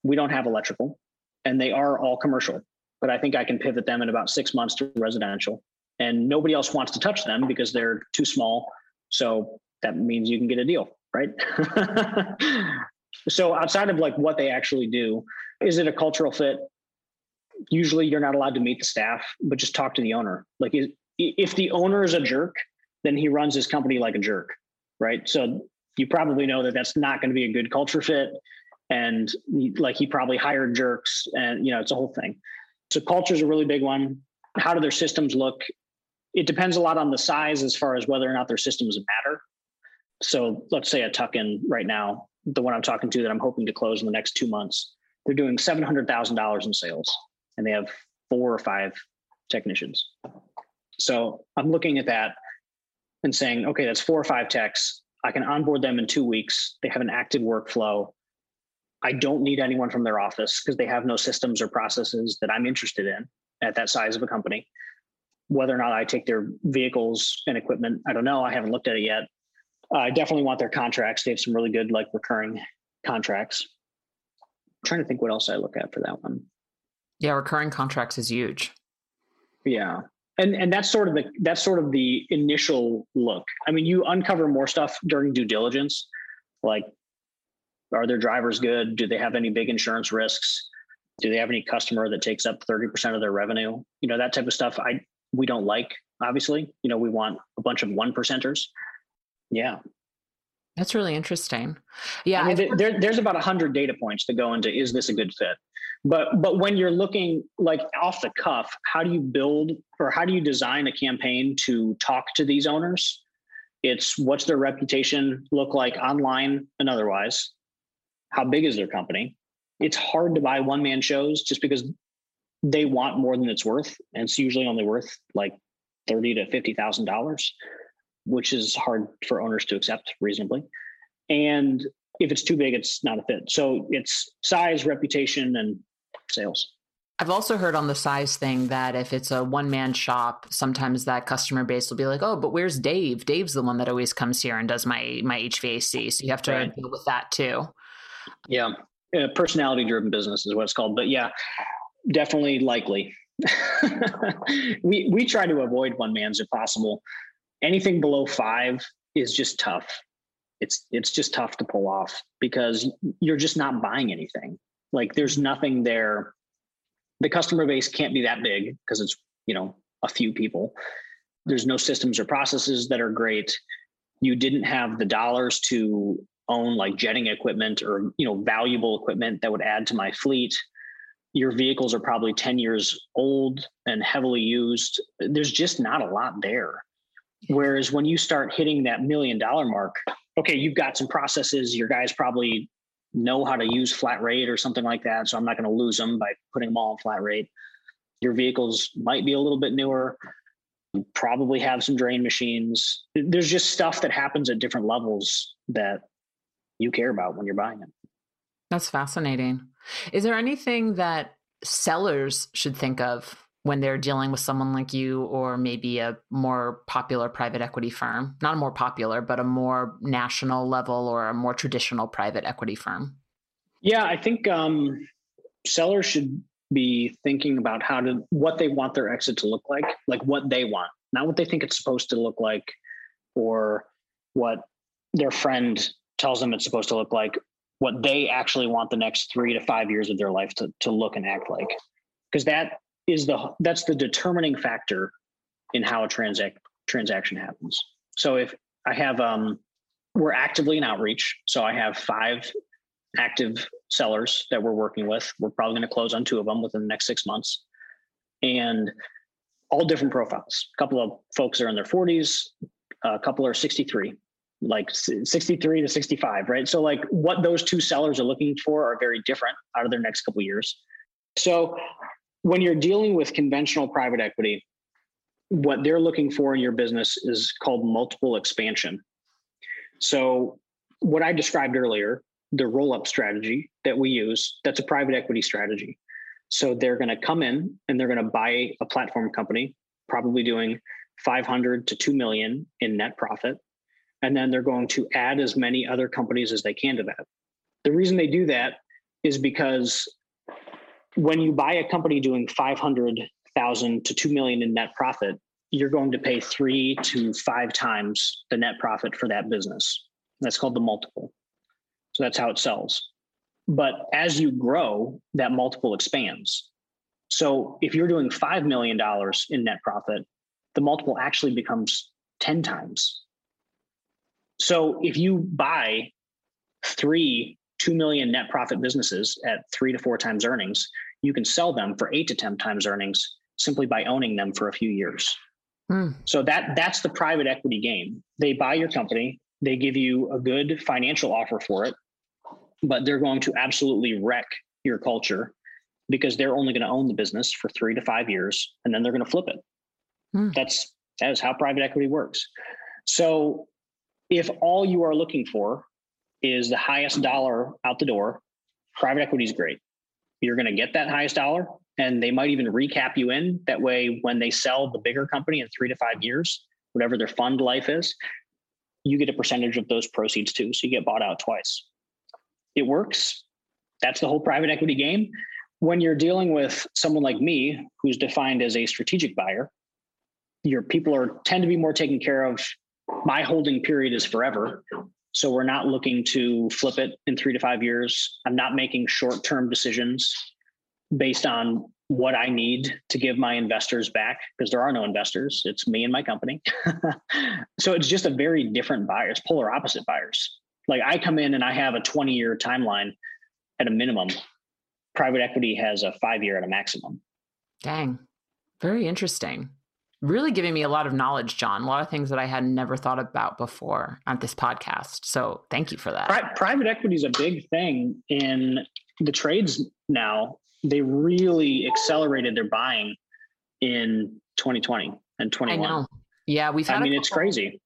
We don't have electrical, and they are all commercial, but I think I can pivot them in about six months to residential. And nobody else wants to touch them because they're too small. So that means you can get a deal, right? so outside of like what they actually do, is it a cultural fit? Usually you're not allowed to meet the staff, but just talk to the owner. Like if the owner is a jerk, then he runs his company like a jerk, right? So you probably know that that's not going to be a good culture fit, and like he probably hired jerks, and you know it's a whole thing. So culture is a really big one. How do their systems look? It depends a lot on the size as far as whether or not their systems matter. So let's say a tuck in right now, the one I'm talking to that I'm hoping to close in the next two months, they're doing seven hundred thousand dollars in sales, and they have four or five technicians. So I'm looking at that and saying, okay, that's four or five techs. I can onboard them in two weeks. They have an active workflow. I don't need anyone from their office because they have no systems or processes that I'm interested in at that size of a company. Whether or not I take their vehicles and equipment, I don't know. I haven't looked at it yet. Uh, I definitely want their contracts. They have some really good, like recurring contracts. I'm trying to think what else I look at for that one. Yeah, recurring contracts is huge. Yeah and and that's sort of the that's sort of the initial look i mean you uncover more stuff during due diligence like are their drivers good do they have any big insurance risks do they have any customer that takes up 30% of their revenue you know that type of stuff i we don't like obviously. You know we want a bunch of one percenters. Yeah. That's really interesting. Yeah I mean, there, there's about 100 data points that go into is this a good fit? But but when you're looking like off the cuff how do you build or how do you design a campaign to talk to these owners? It's what's their reputation look like online and otherwise? How big is their company? It's hard to buy one man shows just because they want more than it's worth and it's usually only worth like 30 to 50 thousand dollars which is hard for owners to accept reasonably and if it's too big it's not a fit so it's size reputation and sales. I've also heard on the size thing that if it's a one man shop, sometimes that customer base will be like, "Oh, but where's Dave? Dave's the one that always comes here and does my my HVAC." So you have to right. deal with that too. Yeah, uh, personality driven business is what it's called. But yeah, definitely likely. we we try to avoid one mans if possible. Anything below five is just tough. it's it's just tough to pull off because you're just not buying anything. Like there's nothing there. The customer base can't be that big because it's you know a few people. There's no systems or processes that are great. You didn't have the dollars to own like jetting equipment or you know valuable equipment that would add to my fleet your vehicles are probably 10 years old and heavily used there's just not a lot there whereas when you start hitting that million dollar mark okay you've got some processes your guys probably know how to use flat rate or something like that so i'm not going to lose them by putting them all on flat rate your vehicles might be a little bit newer you probably have some drain machines there's just stuff that happens at different levels that you care about when you're buying it. That's fascinating. Is there anything that sellers should think of when they're dealing with someone like you or maybe a more popular private equity firm? Not a more popular, but a more national level or a more traditional private equity firm? Yeah, I think um, sellers should be thinking about how to what they want their exit to look like, like what they want, not what they think it's supposed to look like or what their friend tells them it's supposed to look like what they actually want the next three to five years of their life to, to look and act like. Because that is the that's the determining factor in how a transact transaction happens. So if i have um we're actively in outreach so i have five active sellers that we're working with. We're probably going to close on two of them within the next six months. And all different profiles. A couple of folks are in their 40s a couple are 63 like 63 to 65 right? So like what those two sellers are looking for are very different out of their next couple years. So when you're dealing with conventional private equity what they're looking for in your business is called multiple expansion. So what i described earlier the roll up strategy that we use that's a private equity strategy. So they're going to come in and they're going to buy a platform company probably doing 500 to 2 million in net profit and then they're going to add as many other companies as they can to that. The reason they do that is because when you buy a company doing 500,000 to 2 million in net profit, you're going to pay 3 to 5 times the net profit for that business. That's called the multiple. So that's how it sells. But as you grow, that multiple expands. So if you're doing $5 million in net profit, the multiple actually becomes 10 times so if you buy three 2 million net profit businesses at three to four times earnings, you can sell them for eight to 10 times earnings simply by owning them for a few years. Mm. So that that's the private equity game. They buy your company, they give you a good financial offer for it, but they're going to absolutely wreck your culture because they're only going to own the business for three to five years and then they're going to flip it. Mm. That's that is how private equity works. So if all you are looking for is the highest dollar out the door, private equity is great. You're going to get that highest dollar, and they might even recap you in. That way, when they sell the bigger company in three to five years, whatever their fund life is, you get a percentage of those proceeds too. So you get bought out twice. It works. That's the whole private equity game. When you're dealing with someone like me, who's defined as a strategic buyer, your people are tend to be more taken care of my holding period is forever. So we're not looking to flip it in three to five years. I'm not making short term decisions based on what I need to give my investors back because there are no investors. It's me and my company. so it's just a very different buyer. It's polar opposite buyers. Like I come in and I have a 20 year timeline at a minimum. Private equity has a five year at a maximum. Dang. Very interesting really giving me a lot of knowledge, John. A lot of things that I had never thought about before on this podcast. So thank you for that. Pri- private equity is a big thing in the trades now. They really accelerated their buying in 2020 and 21. I know. Yeah, we've had I mean, couple, it's crazy.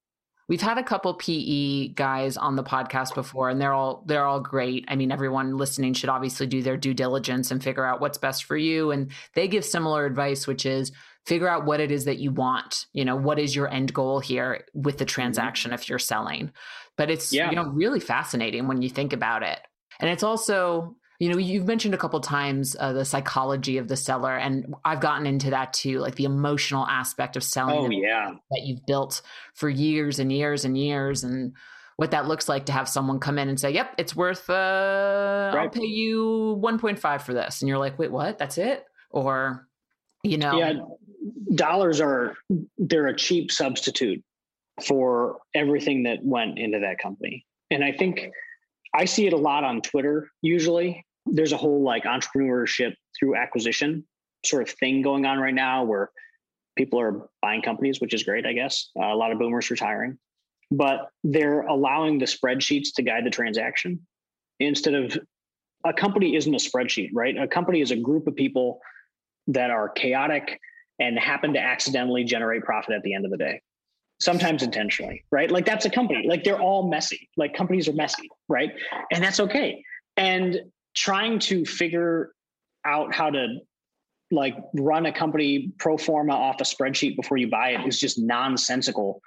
We've had a couple PE guys on the podcast before and they're all they're all great. I mean, everyone listening should obviously do their due diligence and figure out what's best for you and they give similar advice which is figure out what it is that you want you know what is your end goal here with the mm-hmm. transaction if you're selling but it's yeah. you know really fascinating when you think about it and it's also you know you've mentioned a couple times uh, the psychology of the seller and i've gotten into that too like the emotional aspect of selling oh yeah that you've built for years and years and years and what that looks like to have someone come in and say, "Yep, it's worth. Uh, right. I'll pay you 1.5 for this," and you're like, "Wait, what? That's it?" Or, you know, yeah, dollars are they're a cheap substitute for everything that went into that company, and I think I see it a lot on Twitter. Usually, there's a whole like entrepreneurship through acquisition sort of thing going on right now where people are buying companies, which is great, I guess. Uh, a lot of boomers retiring, but they're allowing the spreadsheets to guide the transaction instead of a company isn't a spreadsheet, right? A company is a group of people that are chaotic and happen to accidentally generate profit at the end of the day. Sometimes intentionally, right? Like that's a company. Like they're all messy. Like companies are messy, right? And that's okay. And trying to figure out how to like run a company pro forma off a spreadsheet before you buy it is just nonsensical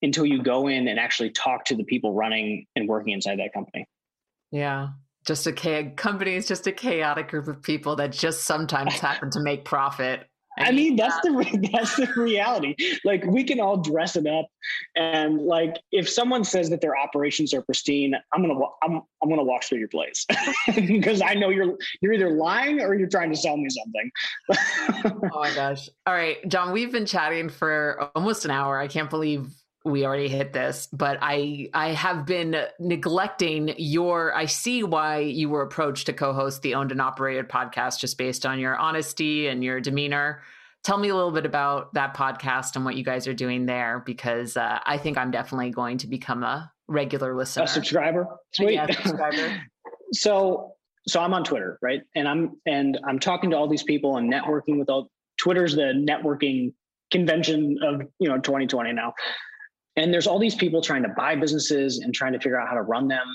until you go in and actually talk to the people running and working inside that company. Yeah. Just a company is just a chaotic group of people that just sometimes happen to make profit I mean, that's the that's the reality. Like we can all dress it up, and like if someone says that their operations are pristine, I'm gonna I'm I'm gonna walk through your place because I know you're you're either lying or you're trying to sell me something. oh my gosh! All right, John, we've been chatting for almost an hour. I can't believe we already hit this but i i have been neglecting your i see why you were approached to co-host the owned and operated podcast just based on your honesty and your demeanor. Tell me a little bit about that podcast and what you guys are doing there because uh, i think i'm definitely going to become a regular listener. A subscriber? Sweet. yeah, subscriber. so so i'm on twitter right? And i'm and i'm talking to all these people and networking with all twitter's the networking convention of you know 2020 now and there's all these people trying to buy businesses and trying to figure out how to run them.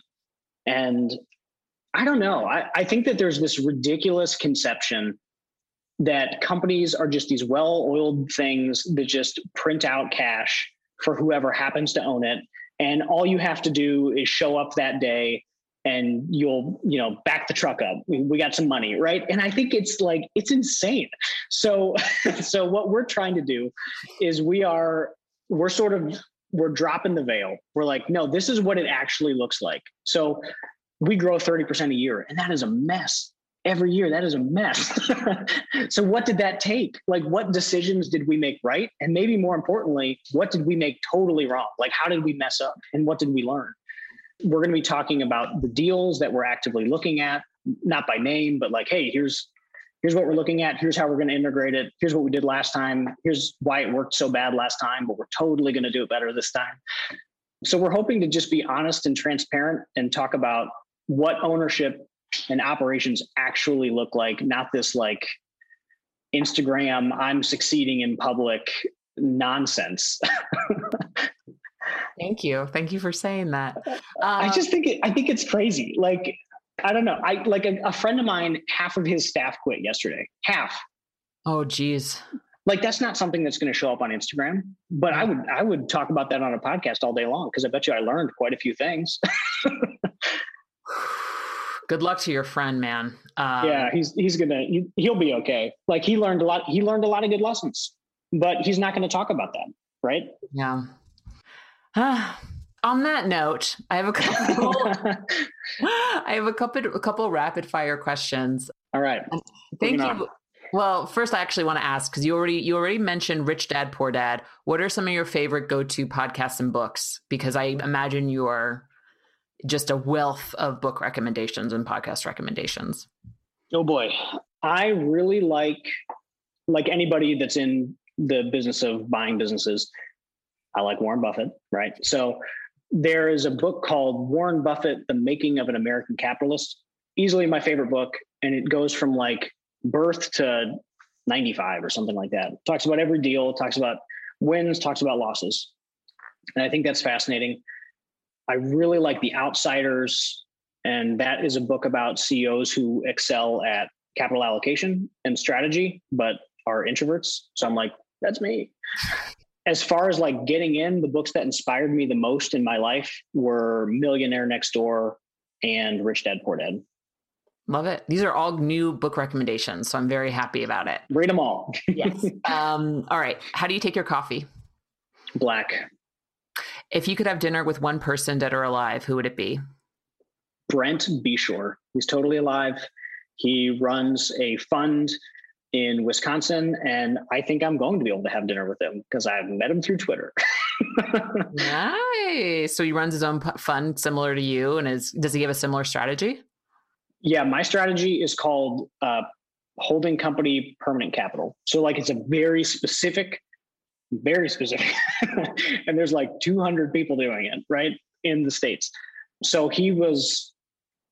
And I don't know. I, I think that there's this ridiculous conception that companies are just these well oiled things that just print out cash for whoever happens to own it. And all you have to do is show up that day and you'll you know back the truck up we got some money right and i think it's like it's insane so so what we're trying to do is we are we're sort of we're dropping the veil. We're like, no, this is what it actually looks like. So we grow 30% a year, and that is a mess. Every year, that is a mess. so, what did that take? Like, what decisions did we make right? And maybe more importantly, what did we make totally wrong? Like, how did we mess up? And what did we learn? We're going to be talking about the deals that we're actively looking at, not by name, but like, hey, here's here's what we're looking at. Here's how we're going to integrate it. Here's what we did last time. Here's why it worked so bad last time, but we're totally going to do it better this time. So we're hoping to just be honest and transparent and talk about what ownership and operations actually look like, not this like Instagram, I'm succeeding in public nonsense. Thank you. Thank you for saying that. Um, I just think it, I think it's crazy. Like I don't know. I like a, a friend of mine, half of his staff quit yesterday. Half. Oh, geez. Like that's not something that's going to show up on Instagram, but I would I would talk about that on a podcast all day long because I bet you I learned quite a few things. Good luck to your friend, man. Um, yeah, he's he's gonna he, he'll be okay. Like he learned a lot. He learned a lot of good lessons, but he's not going to talk about that, right? Yeah. on that note, I have a couple. I have a couple a couple rapid fire questions. All right. Thank you. On. Well, first, I actually want to ask because you already you already mentioned Rich Dad Poor Dad. What are some of your favorite go to podcasts and books? Because I imagine you are just a wealth of book recommendations and podcast recommendations. Oh boy, I really like like anybody that's in the business of buying businesses. I like Warren Buffett, right? So there is a book called Warren Buffett, The Making of an American Capitalist. Easily my favorite book. And it goes from like birth to 95 or something like that. Talks about every deal, talks about wins, talks about losses. And I think that's fascinating. I really like The Outsiders. And that is a book about CEOs who excel at capital allocation and strategy, but are introverts. So I'm like, that's me as far as like getting in, the books that inspired me the most in my life were Millionaire Next Door and Rich Dad Poor Dad. Love it. These are all new book recommendations, so I'm very happy about it. Read them all. yes. Um, all right. How do you take your coffee? Black. If you could have dinner with one person, dead or alive, who would it be? Brent Beshore. He's totally alive. He runs a fund in Wisconsin, and I think I'm going to be able to have dinner with him because I've met him through Twitter. nice. So he runs his own fund similar to you, and is does he have a similar strategy? Yeah, my strategy is called uh, holding company permanent capital. So like it's a very specific, very specific, and there's like 200 people doing it right in the states. So he was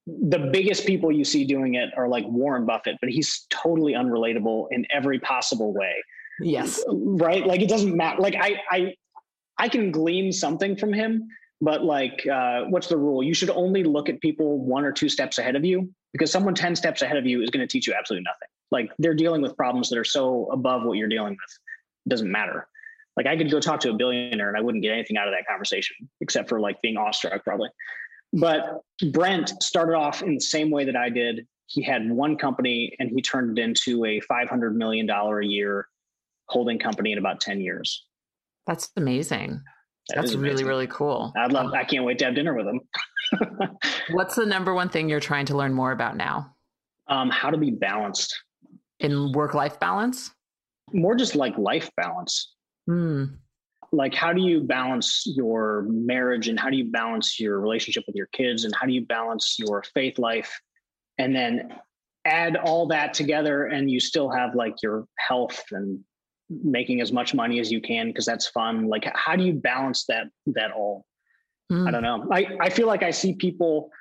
the biggest people you see doing it are like Warren Buffett, but he's totally unrelatable in every possible way. Yes. Right. Like it doesn't matter. Like I, I, I can glean something from him, but like, uh, what's the rule? You should only look at people one or two steps ahead of you because someone 10 steps ahead of you is going to teach you absolutely nothing. Like they're dealing with problems that are so above what you're dealing with. It doesn't matter. Like I could go talk to a billionaire and I wouldn't get anything out of that conversation except for like being awestruck probably. But Brent started off in the same way that I did. He had one company and he turned it into a $500 million a year holding company in about 10 years. That's amazing. That That's amazing. really, really cool. I'd love, I can't wait to have dinner with him. What's the number one thing you're trying to learn more about now? Um, how to be balanced in work life balance? More just like life balance. Hmm like how do you balance your marriage and how do you balance your relationship with your kids and how do you balance your faith life? And then add all that together and you still have like your health and making as much money as you can because that's fun. Like how do you balance that that all? Mm. i don't know. I i feel like i see people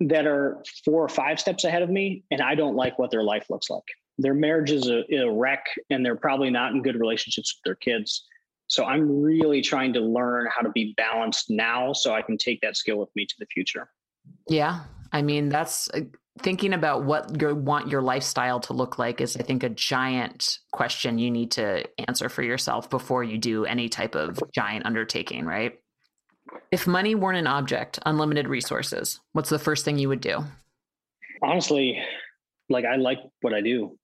that are four or five steps ahead of me and i don't like what their life looks like. Their marriage is a, a wreck and they're probably not in good relationships with their kids so I'm really trying to learn how to be balanced now so I can take that skill with me to the future. Yeah. I mean, that's uh, thinking about what you want your lifestyle to look like is, I think, a giant question you need to answer for yourself before you do any type of giant undertaking, right? If money weren't an object, unlimited resources, what's the first thing you would do? Honestly, like I like what I do.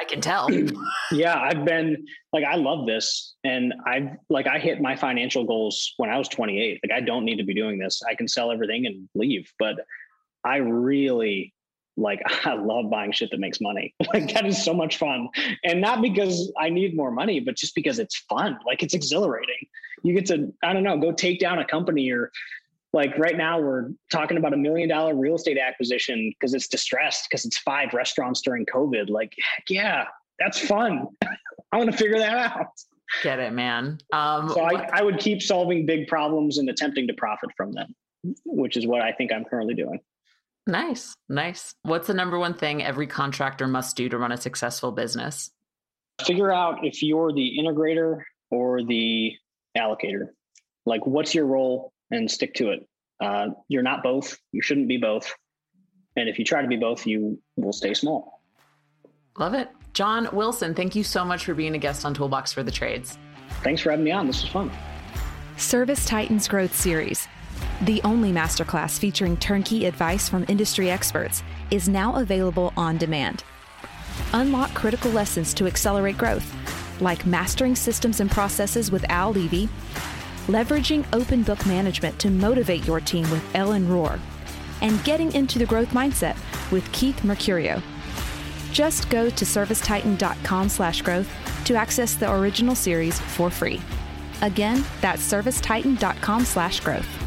I can tell. yeah, I've been like I love this and I've like I hit my financial goals when I was 28. Like I don't need to be doing this. I can sell everything and leave, but I really like I love buying shit that makes money. Like that is so much fun. And not because I need more money, but just because it's fun. Like it's exhilarating. You get to I don't know, go take down a company or like right now we're talking about a million dollar real estate acquisition because it's distressed because it's five restaurants during covid. Like heck yeah that's fun. I want to figure that out. Get it man. Um, so I, I would keep solving big problems and attempting to profit from them which is what i think i'm currently doing. Nice nice. What's the number one thing every contractor must do to run a successful business? Figure out if you're the integrator or the allocator. Like what's your role and stick to it. Uh, you're not both. You shouldn't be both. And if you try to be both, you will stay small. Love it. John Wilson, thank you so much for being a guest on Toolbox for the Trades. Thanks for having me on. This was fun. ServiceTitan's Growth Series, the only masterclass featuring turnkey advice from industry experts, is now available on demand. Unlock critical lessons to accelerate growth, like mastering systems and processes with Al Levi leveraging open book management to motivate your team with Ellen Rohr, and getting into the growth mindset with Keith Mercurio. Just go to servicetitan.com slash growth to access the original series for free. Again, that's servicetitan.com slash growth.